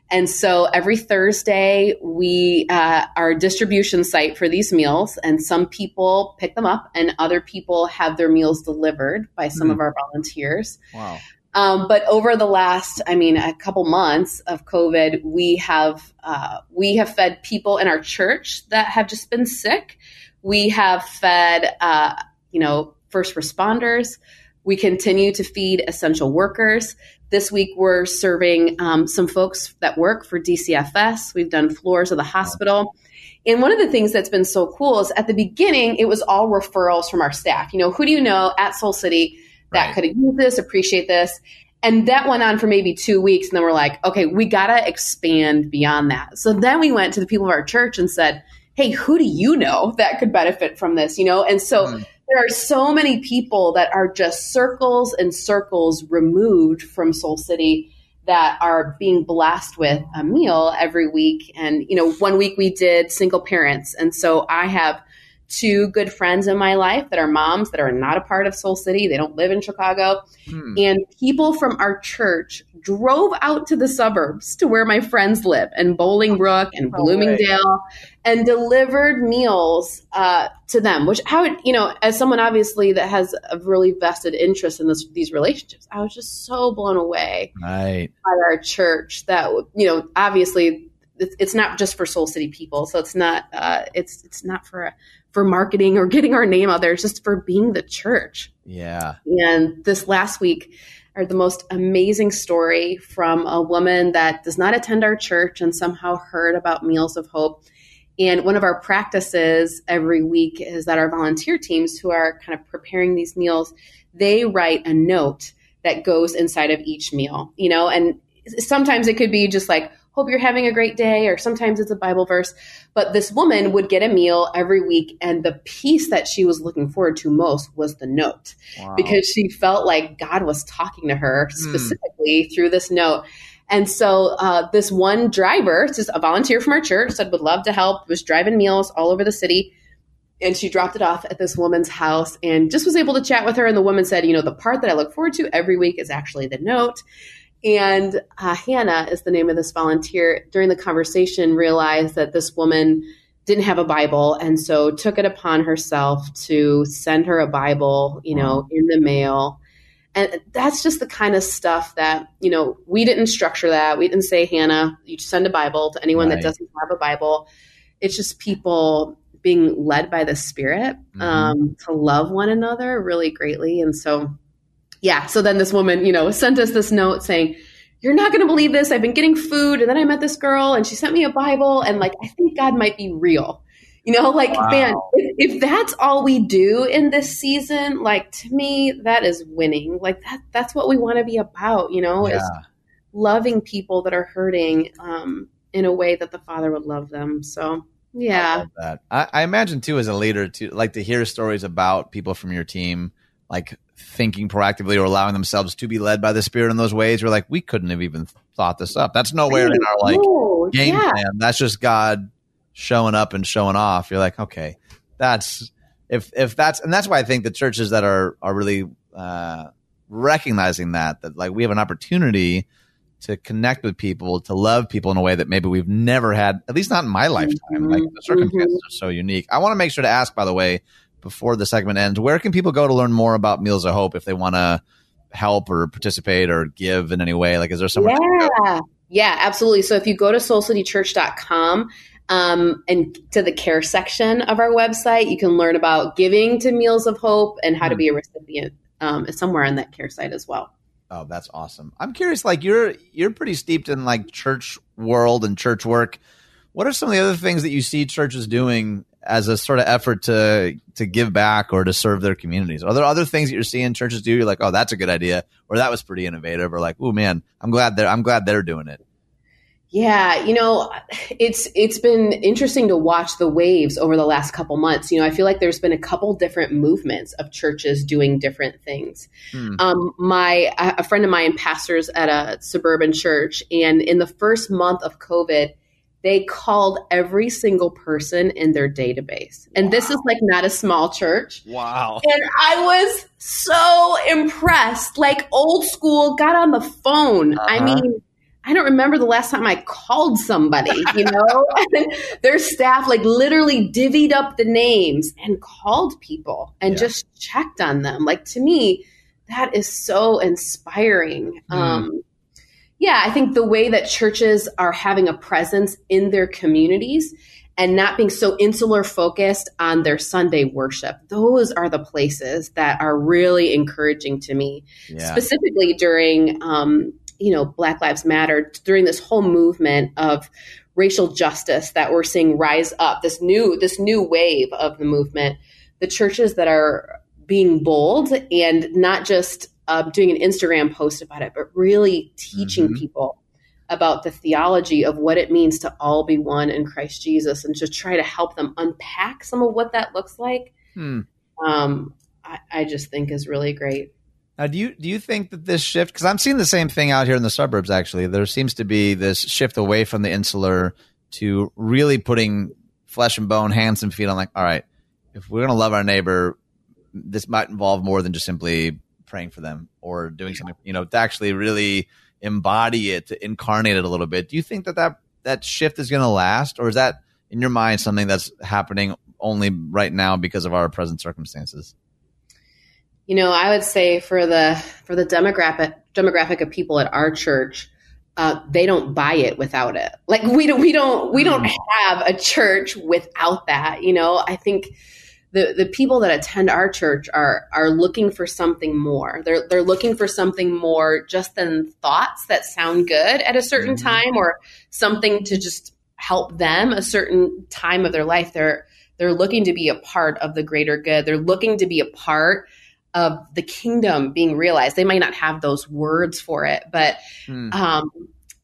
And so every Thursday, we uh, our distribution site for these meals, and some people pick them up, and other people have their meals delivered by some mm. of our volunteers. Wow. Um, but over the last, I mean, a couple months of COVID, we have uh, we have fed people in our church that have just been sick. We have fed, uh, you know, first responders. We continue to feed essential workers. This week, we're serving um, some folks that work for DCFS. We've done floors of the hospital. And one of the things that's been so cool is at the beginning, it was all referrals from our staff. You know, who do you know at Soul City? That right. could use this, appreciate this. And that went on for maybe two weeks. And then we're like, okay, we got to expand beyond that. So then we went to the people of our church and said, hey, who do you know that could benefit from this? You know? And so mm. there are so many people that are just circles and circles removed from Soul City that are being blessed with a meal every week. And, you know, one week we did single parents. And so I have two good friends in my life that are moms that are not a part of Soul City. They don't live in Chicago. Hmm. And people from our church drove out to the suburbs to where my friends live in Bolingbrook and Bloomingdale and delivered meals uh, to them, which I would, you know, as someone obviously that has a really vested interest in this, these relationships, I was just so blown away right. by our church that, you know, obviously it's not just for Soul City people. So it's not, uh, it's, it's not for a, for marketing or getting our name out there. Just for being the church. Yeah. And this last week, are the most amazing story from a woman that does not attend our church and somehow heard about Meals of Hope. And one of our practices every week is that our volunteer teams who are kind of preparing these meals, they write a note that goes inside of each meal, you know, and sometimes it could be just like, hope you're having a great day, or sometimes it's a Bible verse. But this woman would get a meal every week, and the piece that she was looking forward to most was the note wow. because she felt like God was talking to her hmm. specifically mm. through this note. And so uh, this one driver, just a volunteer from our church, said would love to help, was driving meals all over the city. And she dropped it off at this woman's house and just was able to chat with her. And the woman said, You know, the part that I look forward to every week is actually the note. And uh, Hannah is the name of this volunteer. During the conversation, realized that this woman didn't have a Bible, and so took it upon herself to send her a Bible, you know, in the mail. And that's just the kind of stuff that you know we didn't structure that. We didn't say, Hannah, you send a Bible to anyone right. that doesn't have a Bible. It's just people being led by the Spirit mm-hmm. um, to love one another really greatly, and so yeah, so then this woman, you know, sent us this note saying, You're not going to believe this. I've been getting food. And then I met this girl and she sent me a Bible. And like, I think God might be real. You know, like, wow. man, if, if, that's all we do in this season, like to me, that is winning. Like that, that's what we want to be about, you know, yeah. is loving people that are hurting um, in a way that the Father would love them. So, yeah. I that. I, I imagine too, as a leader, to like to hear stories about people from your team, like thinking proactively or allowing themselves to be led by the spirit in those ways we're like we couldn't have even thought this up that's nowhere in our like game yeah. plan that's just god showing up and showing off you're like okay that's if if that's and that's why i think the churches that are are really uh recognizing that that like we have an opportunity to connect with people to love people in a way that maybe we've never had at least not in my lifetime mm-hmm. like the circumstances mm-hmm. are so unique i want to make sure to ask by the way before the segment ends, where can people go to learn more about Meals of Hope if they want to help or participate or give in any way? Like, is there somewhere? Yeah, yeah, absolutely. So if you go to soulcitychurch.com, um, and to the care section of our website, you can learn about giving to Meals of Hope and how mm-hmm. to be a recipient um, somewhere on that care site as well. Oh, that's awesome. I'm curious, like you're you're pretty steeped in like church world and church work. What are some of the other things that you see churches doing as a sort of effort to to give back or to serve their communities? Are there other things that you're seeing churches do? You're like, oh, that's a good idea, or that was pretty innovative, or like, oh man, I'm glad they're I'm glad they're doing it. Yeah, you know, it's it's been interesting to watch the waves over the last couple months. You know, I feel like there's been a couple different movements of churches doing different things. Hmm. Um, my a friend of mine pastors at a suburban church, and in the first month of COVID, they called every single person in their database. And wow. this is like not a small church. Wow. And I was so impressed. Like old school, got on the phone. Uh-huh. I mean, I don't remember the last time I called somebody, you know? their staff like literally divvied up the names and called people and yeah. just checked on them. Like to me, that is so inspiring. Mm. Um, yeah, I think the way that churches are having a presence in their communities and not being so insular focused on their Sunday worship. Those are the places that are really encouraging to me, yeah. specifically during um, you know, Black Lives Matter, during this whole movement of racial justice that we're seeing rise up, this new this new wave of the movement, the churches that are being bold and not just uh, doing an Instagram post about it, but really teaching mm-hmm. people about the theology of what it means to all be one in Christ Jesus and to try to help them unpack some of what that looks like. Hmm. Um, I, I just think is really great. Now, do you do you think that this shift? Because I'm seeing the same thing out here in the suburbs. Actually, there seems to be this shift away from the insular to really putting flesh and bone, hands and feet on. Like, all right, if we're going to love our neighbor, this might involve more than just simply praying for them or doing something. You know, to actually really embody it, to incarnate it a little bit. Do you think that that that shift is going to last, or is that in your mind something that's happening only right now because of our present circumstances? you know, I would say for the for the demographic demographic of people at our church, uh, they don't buy it without it. Like we don't we don't we don't mm. have a church without that. You know, I think the the people that attend our church are are looking for something more. They're they're looking for something more just than thoughts that sound good at a certain mm-hmm. time or something to just help them a certain time of their life. They're they're looking to be a part of the greater good. They're looking to be a part of the kingdom being realized. They might not have those words for it, but mm. um,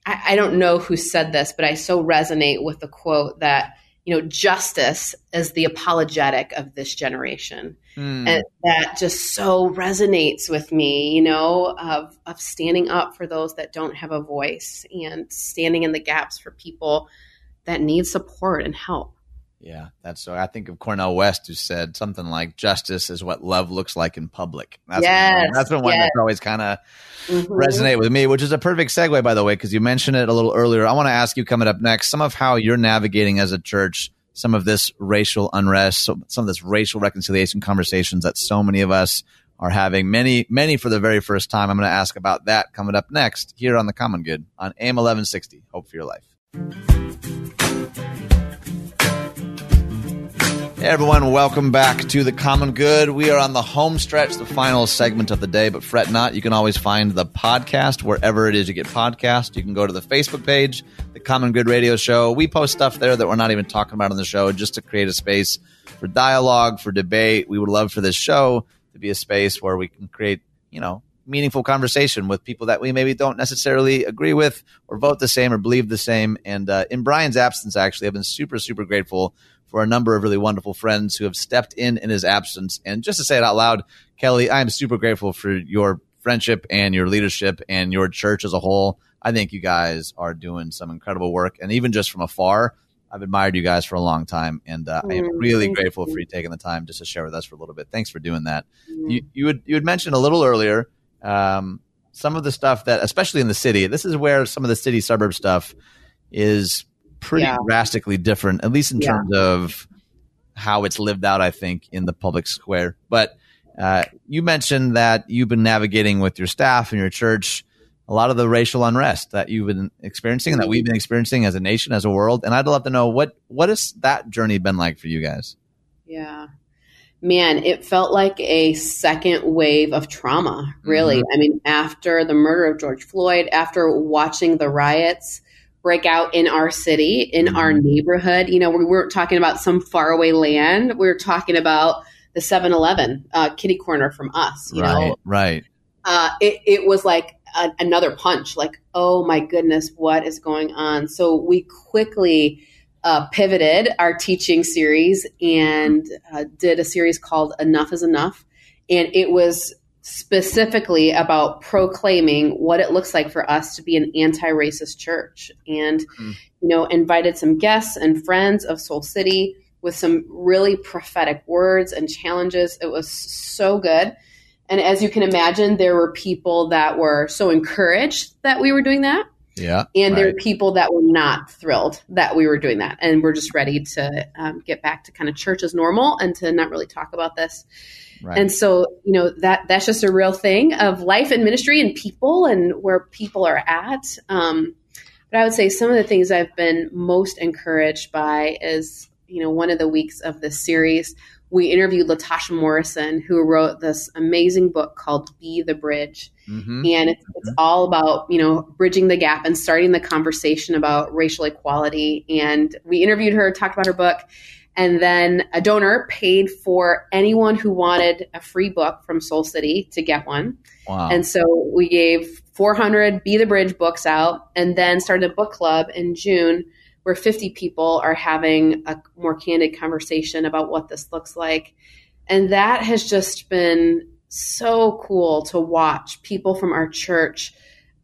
I, I don't know who said this, but I so resonate with the quote that you know justice is the apologetic of this generation mm. and that just so resonates with me you know of of standing up for those that don't have a voice and standing in the gaps for people that need support and help yeah, that's so. I think of Cornel West, who said something like, "Justice is what love looks like in public." That's yes, one, that's the one yes. that's always kind of mm-hmm. resonate with me. Which is a perfect segue, by the way, because you mentioned it a little earlier. I want to ask you coming up next some of how you're navigating as a church some of this racial unrest, some of this racial reconciliation conversations that so many of us are having. Many, many for the very first time. I'm going to ask about that coming up next here on the Common Good on AM 1160. Hope for your life. Hey everyone, welcome back to the Common Good. We are on the home stretch, the final segment of the day, but fret not. You can always find the podcast wherever it is you get podcasts. You can go to the Facebook page, the Common Good Radio Show. We post stuff there that we're not even talking about on the show just to create a space for dialogue, for debate. We would love for this show to be a space where we can create, you know, meaningful conversation with people that we maybe don't necessarily agree with or vote the same or believe the same. And uh, in Brian's absence, actually, I've been super, super grateful for a number of really wonderful friends who have stepped in in his absence. And just to say it out loud, Kelly, I am super grateful for your friendship and your leadership and your church as a whole. I think you guys are doing some incredible work. And even just from afar, I've admired you guys for a long time, and uh, I am mm, really grateful for you taking the time just to share with us for a little bit. Thanks for doing that. Mm. You, you had you had mentioned a little earlier um, some of the stuff that, especially in the city, this is where some of the city suburb stuff is pretty yeah. drastically different, at least in yeah. terms of how it's lived out, I think, in the public square. But uh, you mentioned that you've been navigating with your staff and your church a lot of the racial unrest that you've been experiencing and that we've been experiencing as a nation, as a world. And I'd love to know what what has that journey been like for you guys? Yeah. Man, it felt like a second wave of trauma, really. Mm-hmm. I mean, after the murder of George Floyd, after watching the riots, break out in our city, in mm-hmm. our neighborhood. You know, we weren't talking about some faraway land. We were talking about the 7-Eleven uh, kitty corner from us. You right, know, right. Uh, it, it was like a, another punch. Like, oh my goodness, what is going on? So we quickly uh, pivoted our teaching series and uh, did a series called Enough is Enough. And it was specifically about proclaiming what it looks like for us to be an anti-racist church and mm. you know invited some guests and friends of soul city with some really prophetic words and challenges. It was so good. And as you can imagine there were people that were so encouraged that we were doing that yeah and right. there were people that were not thrilled that we were doing that and we're just ready to um, get back to kind of church as normal and to not really talk about this Right. And so, you know, that that's just a real thing of life and ministry and people and where people are at. Um, but I would say some of the things I've been most encouraged by is, you know, one of the weeks of this series, we interviewed Latasha Morrison, who wrote this amazing book called Be the Bridge. Mm-hmm. And it's, it's, mm-hmm. all about, you know, bridging the gap and starting the conversation about racial equality. And we interviewed her, talked about her book. And then a donor paid for anyone who wanted a free book from Soul City to get one. Wow. And so we gave 400 Be the Bridge books out and then started a book club in June where 50 people are having a more candid conversation about what this looks like. And that has just been so cool to watch people from our church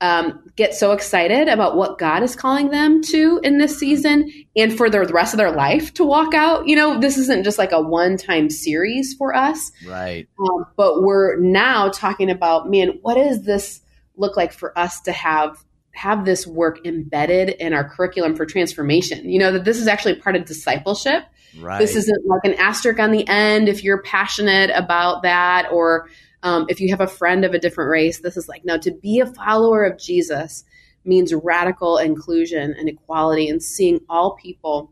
um, get so excited about what God is calling them to in this season and for the rest of their life to walk out. You know, this isn't just like a one time series for us. Right. Um, but we're now talking about, man, what does this look like for us to have? Have this work embedded in our curriculum for transformation you know that this is actually part of discipleship right. this isn't like an asterisk on the end if you're passionate about that or um, if you have a friend of a different race, this is like, no, to be a follower of Jesus means radical inclusion and equality and seeing all people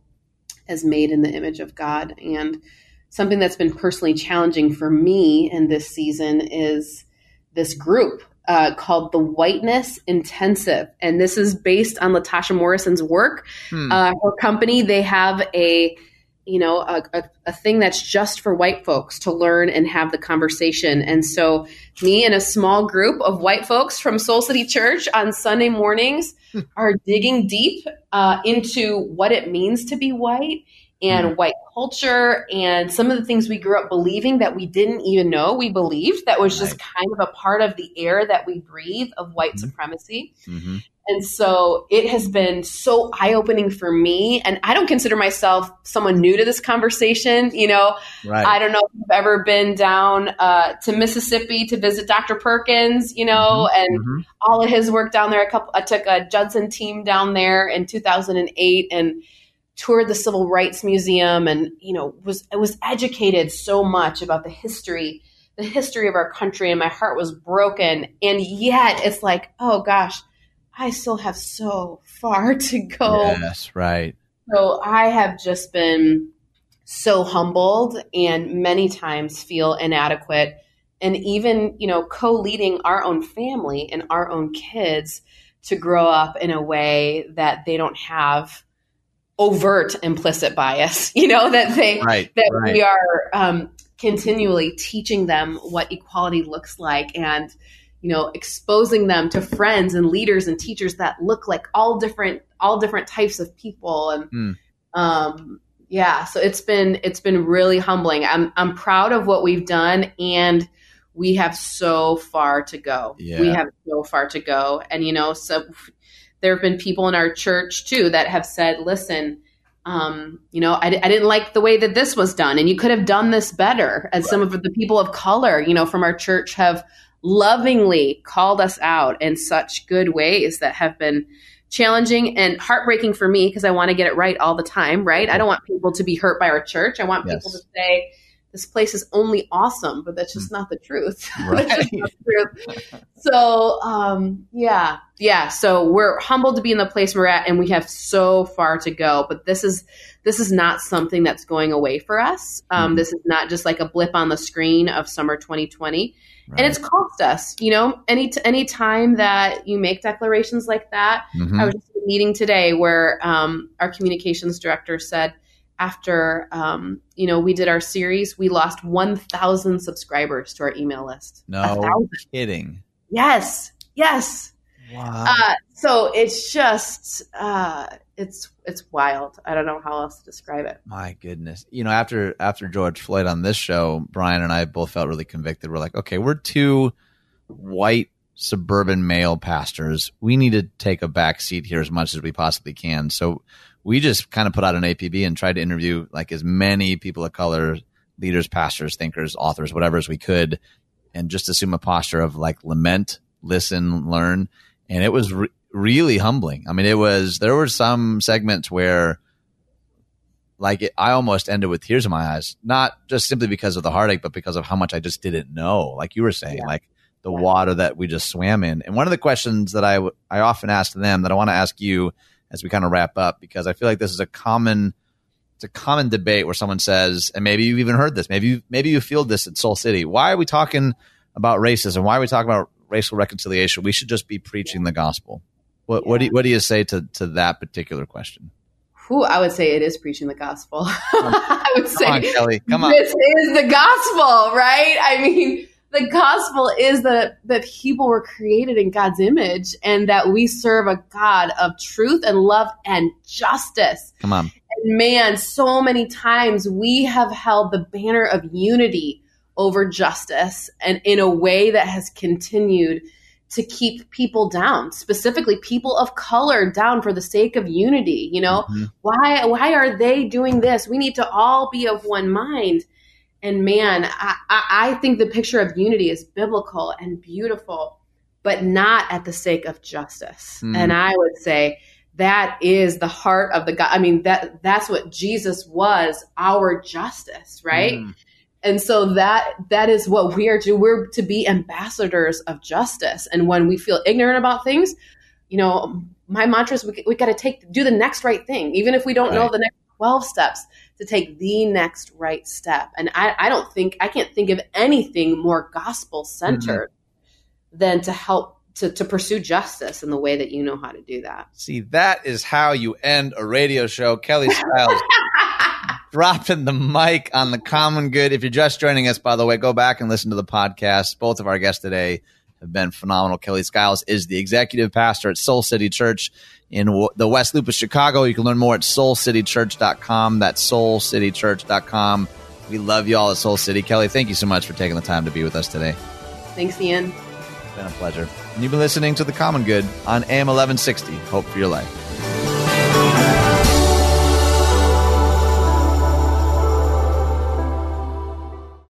as made in the image of God. And something that's been personally challenging for me in this season is this group uh, called the Whiteness Intensive. And this is based on Latasha Morrison's work. Hmm. Uh, her company, they have a you know a, a, a, thing that's just for white folks to learn and have the conversation and so me and a small group of white folks from soul city church on sunday mornings hmm. are digging deep uh, into what it means to be white and mm. white culture and some of the things we grew up believing that we didn't even know we believed that was just right. kind of a part of the air that we breathe of white mm-hmm. supremacy mm-hmm. And so it has been so eye opening for me. And I don't consider myself someone new to this conversation. You know, right. I don't know if you've ever been down uh, to Mississippi to visit Dr. Perkins, you know, mm-hmm. and mm-hmm. all of his work down there. A couple, I took a Judson team down there in 2008 and toured the Civil Rights Museum and, you know, was, was educated so much about the history the history of our country and my heart was broken and yet it's like oh gosh I still have so far to go. Yes, right. So I have just been so humbled and many times feel inadequate and even, you know, co-leading our own family and our own kids to grow up in a way that they don't have overt implicit bias, you know, that they right, that right. we are um, continually teaching them what equality looks like and you know exposing them to friends and leaders and teachers that look like all different all different types of people and mm. um, yeah so it's been it's been really humbling i'm i'm proud of what we've done and we have so far to go yeah. we have so far to go and you know so there have been people in our church too that have said listen um, you know, I, I, didn't like the way that this was done, and you could have done this better. As right. some of the people of color, you know, from our church have lovingly called us out in such good ways that have been challenging and heartbreaking for me because I want to get it right all the time, right? I don't want people to be hurt by our church. I want yes. people to say, this place is only awesome, but that's just not the truth. Right. the truth. So, um, yeah, yeah. So we're humbled to be in the place we're at, and we have so far to go. But this is this is not something that's going away for us. Um, Mhm. This is not just like a blip on the screen of summer 2020 Right. and it's cost us you know any t- any time that you make declarations like that Mhm. i was just in a meeting today where um, our communications director said after um, you know we did our series we lost 1000 subscribers to our email list no kidding. yes yes Wow. uh, so it's just uh, it's it's wild i don't know how else to describe it My goodness. You know, after after George Floyd on this show, Brian and I both felt really convicted. We're like, okay, we're two white suburban male pastors. We need to take a back seat here as much as we possibly can. So we just kind of put out an APB and tried to interview like as many people of color, leaders, pastors, thinkers, authors, whatever as we could, and just assume a posture of like lament, listen, learn. And it was re- really humbling. I mean, it was, there were some segments where like it, I almost ended with tears in my eyes, not just simply because of the heartache, but because of how much I just didn't know. Like you were saying, Yeah. like the Yeah. water that we just swam in. And one of the questions that I w- I often ask them that I want to ask you as we kind of wrap up, because I feel like this is a common it's a common debate where someone says, and maybe you've even heard this, maybe you, maybe you feel this at Soul City. Why are we talking about racism? Why are we talking about racial reconciliation? We should just be preaching the gospel. What what do you, what do you say to to that particular question? Whew, i would say it is preaching the gospel i would say Come on, Kelly. Come on. This is the gospel, right? I mean, the gospel is that that people were created in God's image and that we serve a God of truth and love and justice. Come on. And man, so many times we have held the banner of unity over justice and in a way that has continued to keep people down, specifically people of color down for the sake of unity, you know? Mhm. why why are they doing this we need to all be of one mind and man I, I, I think the picture of unity is biblical and beautiful but not at the sake of justice. Mm. and i would say that is the heart of the god i mean that that's what jesus was our justice right? Mm. and so that that is what we are to we're to be ambassadors of justice. And when we feel ignorant about things you know my mantra is we, we got to take do the next right thing even if we don't know the next 12 steps to take the next right step and i, I don't think i can't think of anything more gospel centered mm-hmm. than to help to, to pursue justice in the way that you know how to do that See, that is how you end a radio show. Kelly Skiles dropping the mic on the common good. If you're just joining us, by the way, go back and listen to the podcast. Both of our guests today have been phenomenal. Kelly Skiles is the executive pastor at Soul City Church in w- the West Loop of Chicago. You can learn more at soulcitychurch.com. That's soulcitychurch.com. We love you all at Soul City. Kelly, thank you so much for taking the time to be with us today. thanks ian It's been a pleasure. And you've been listening to The Common Good on AM 1160. Hope for your life.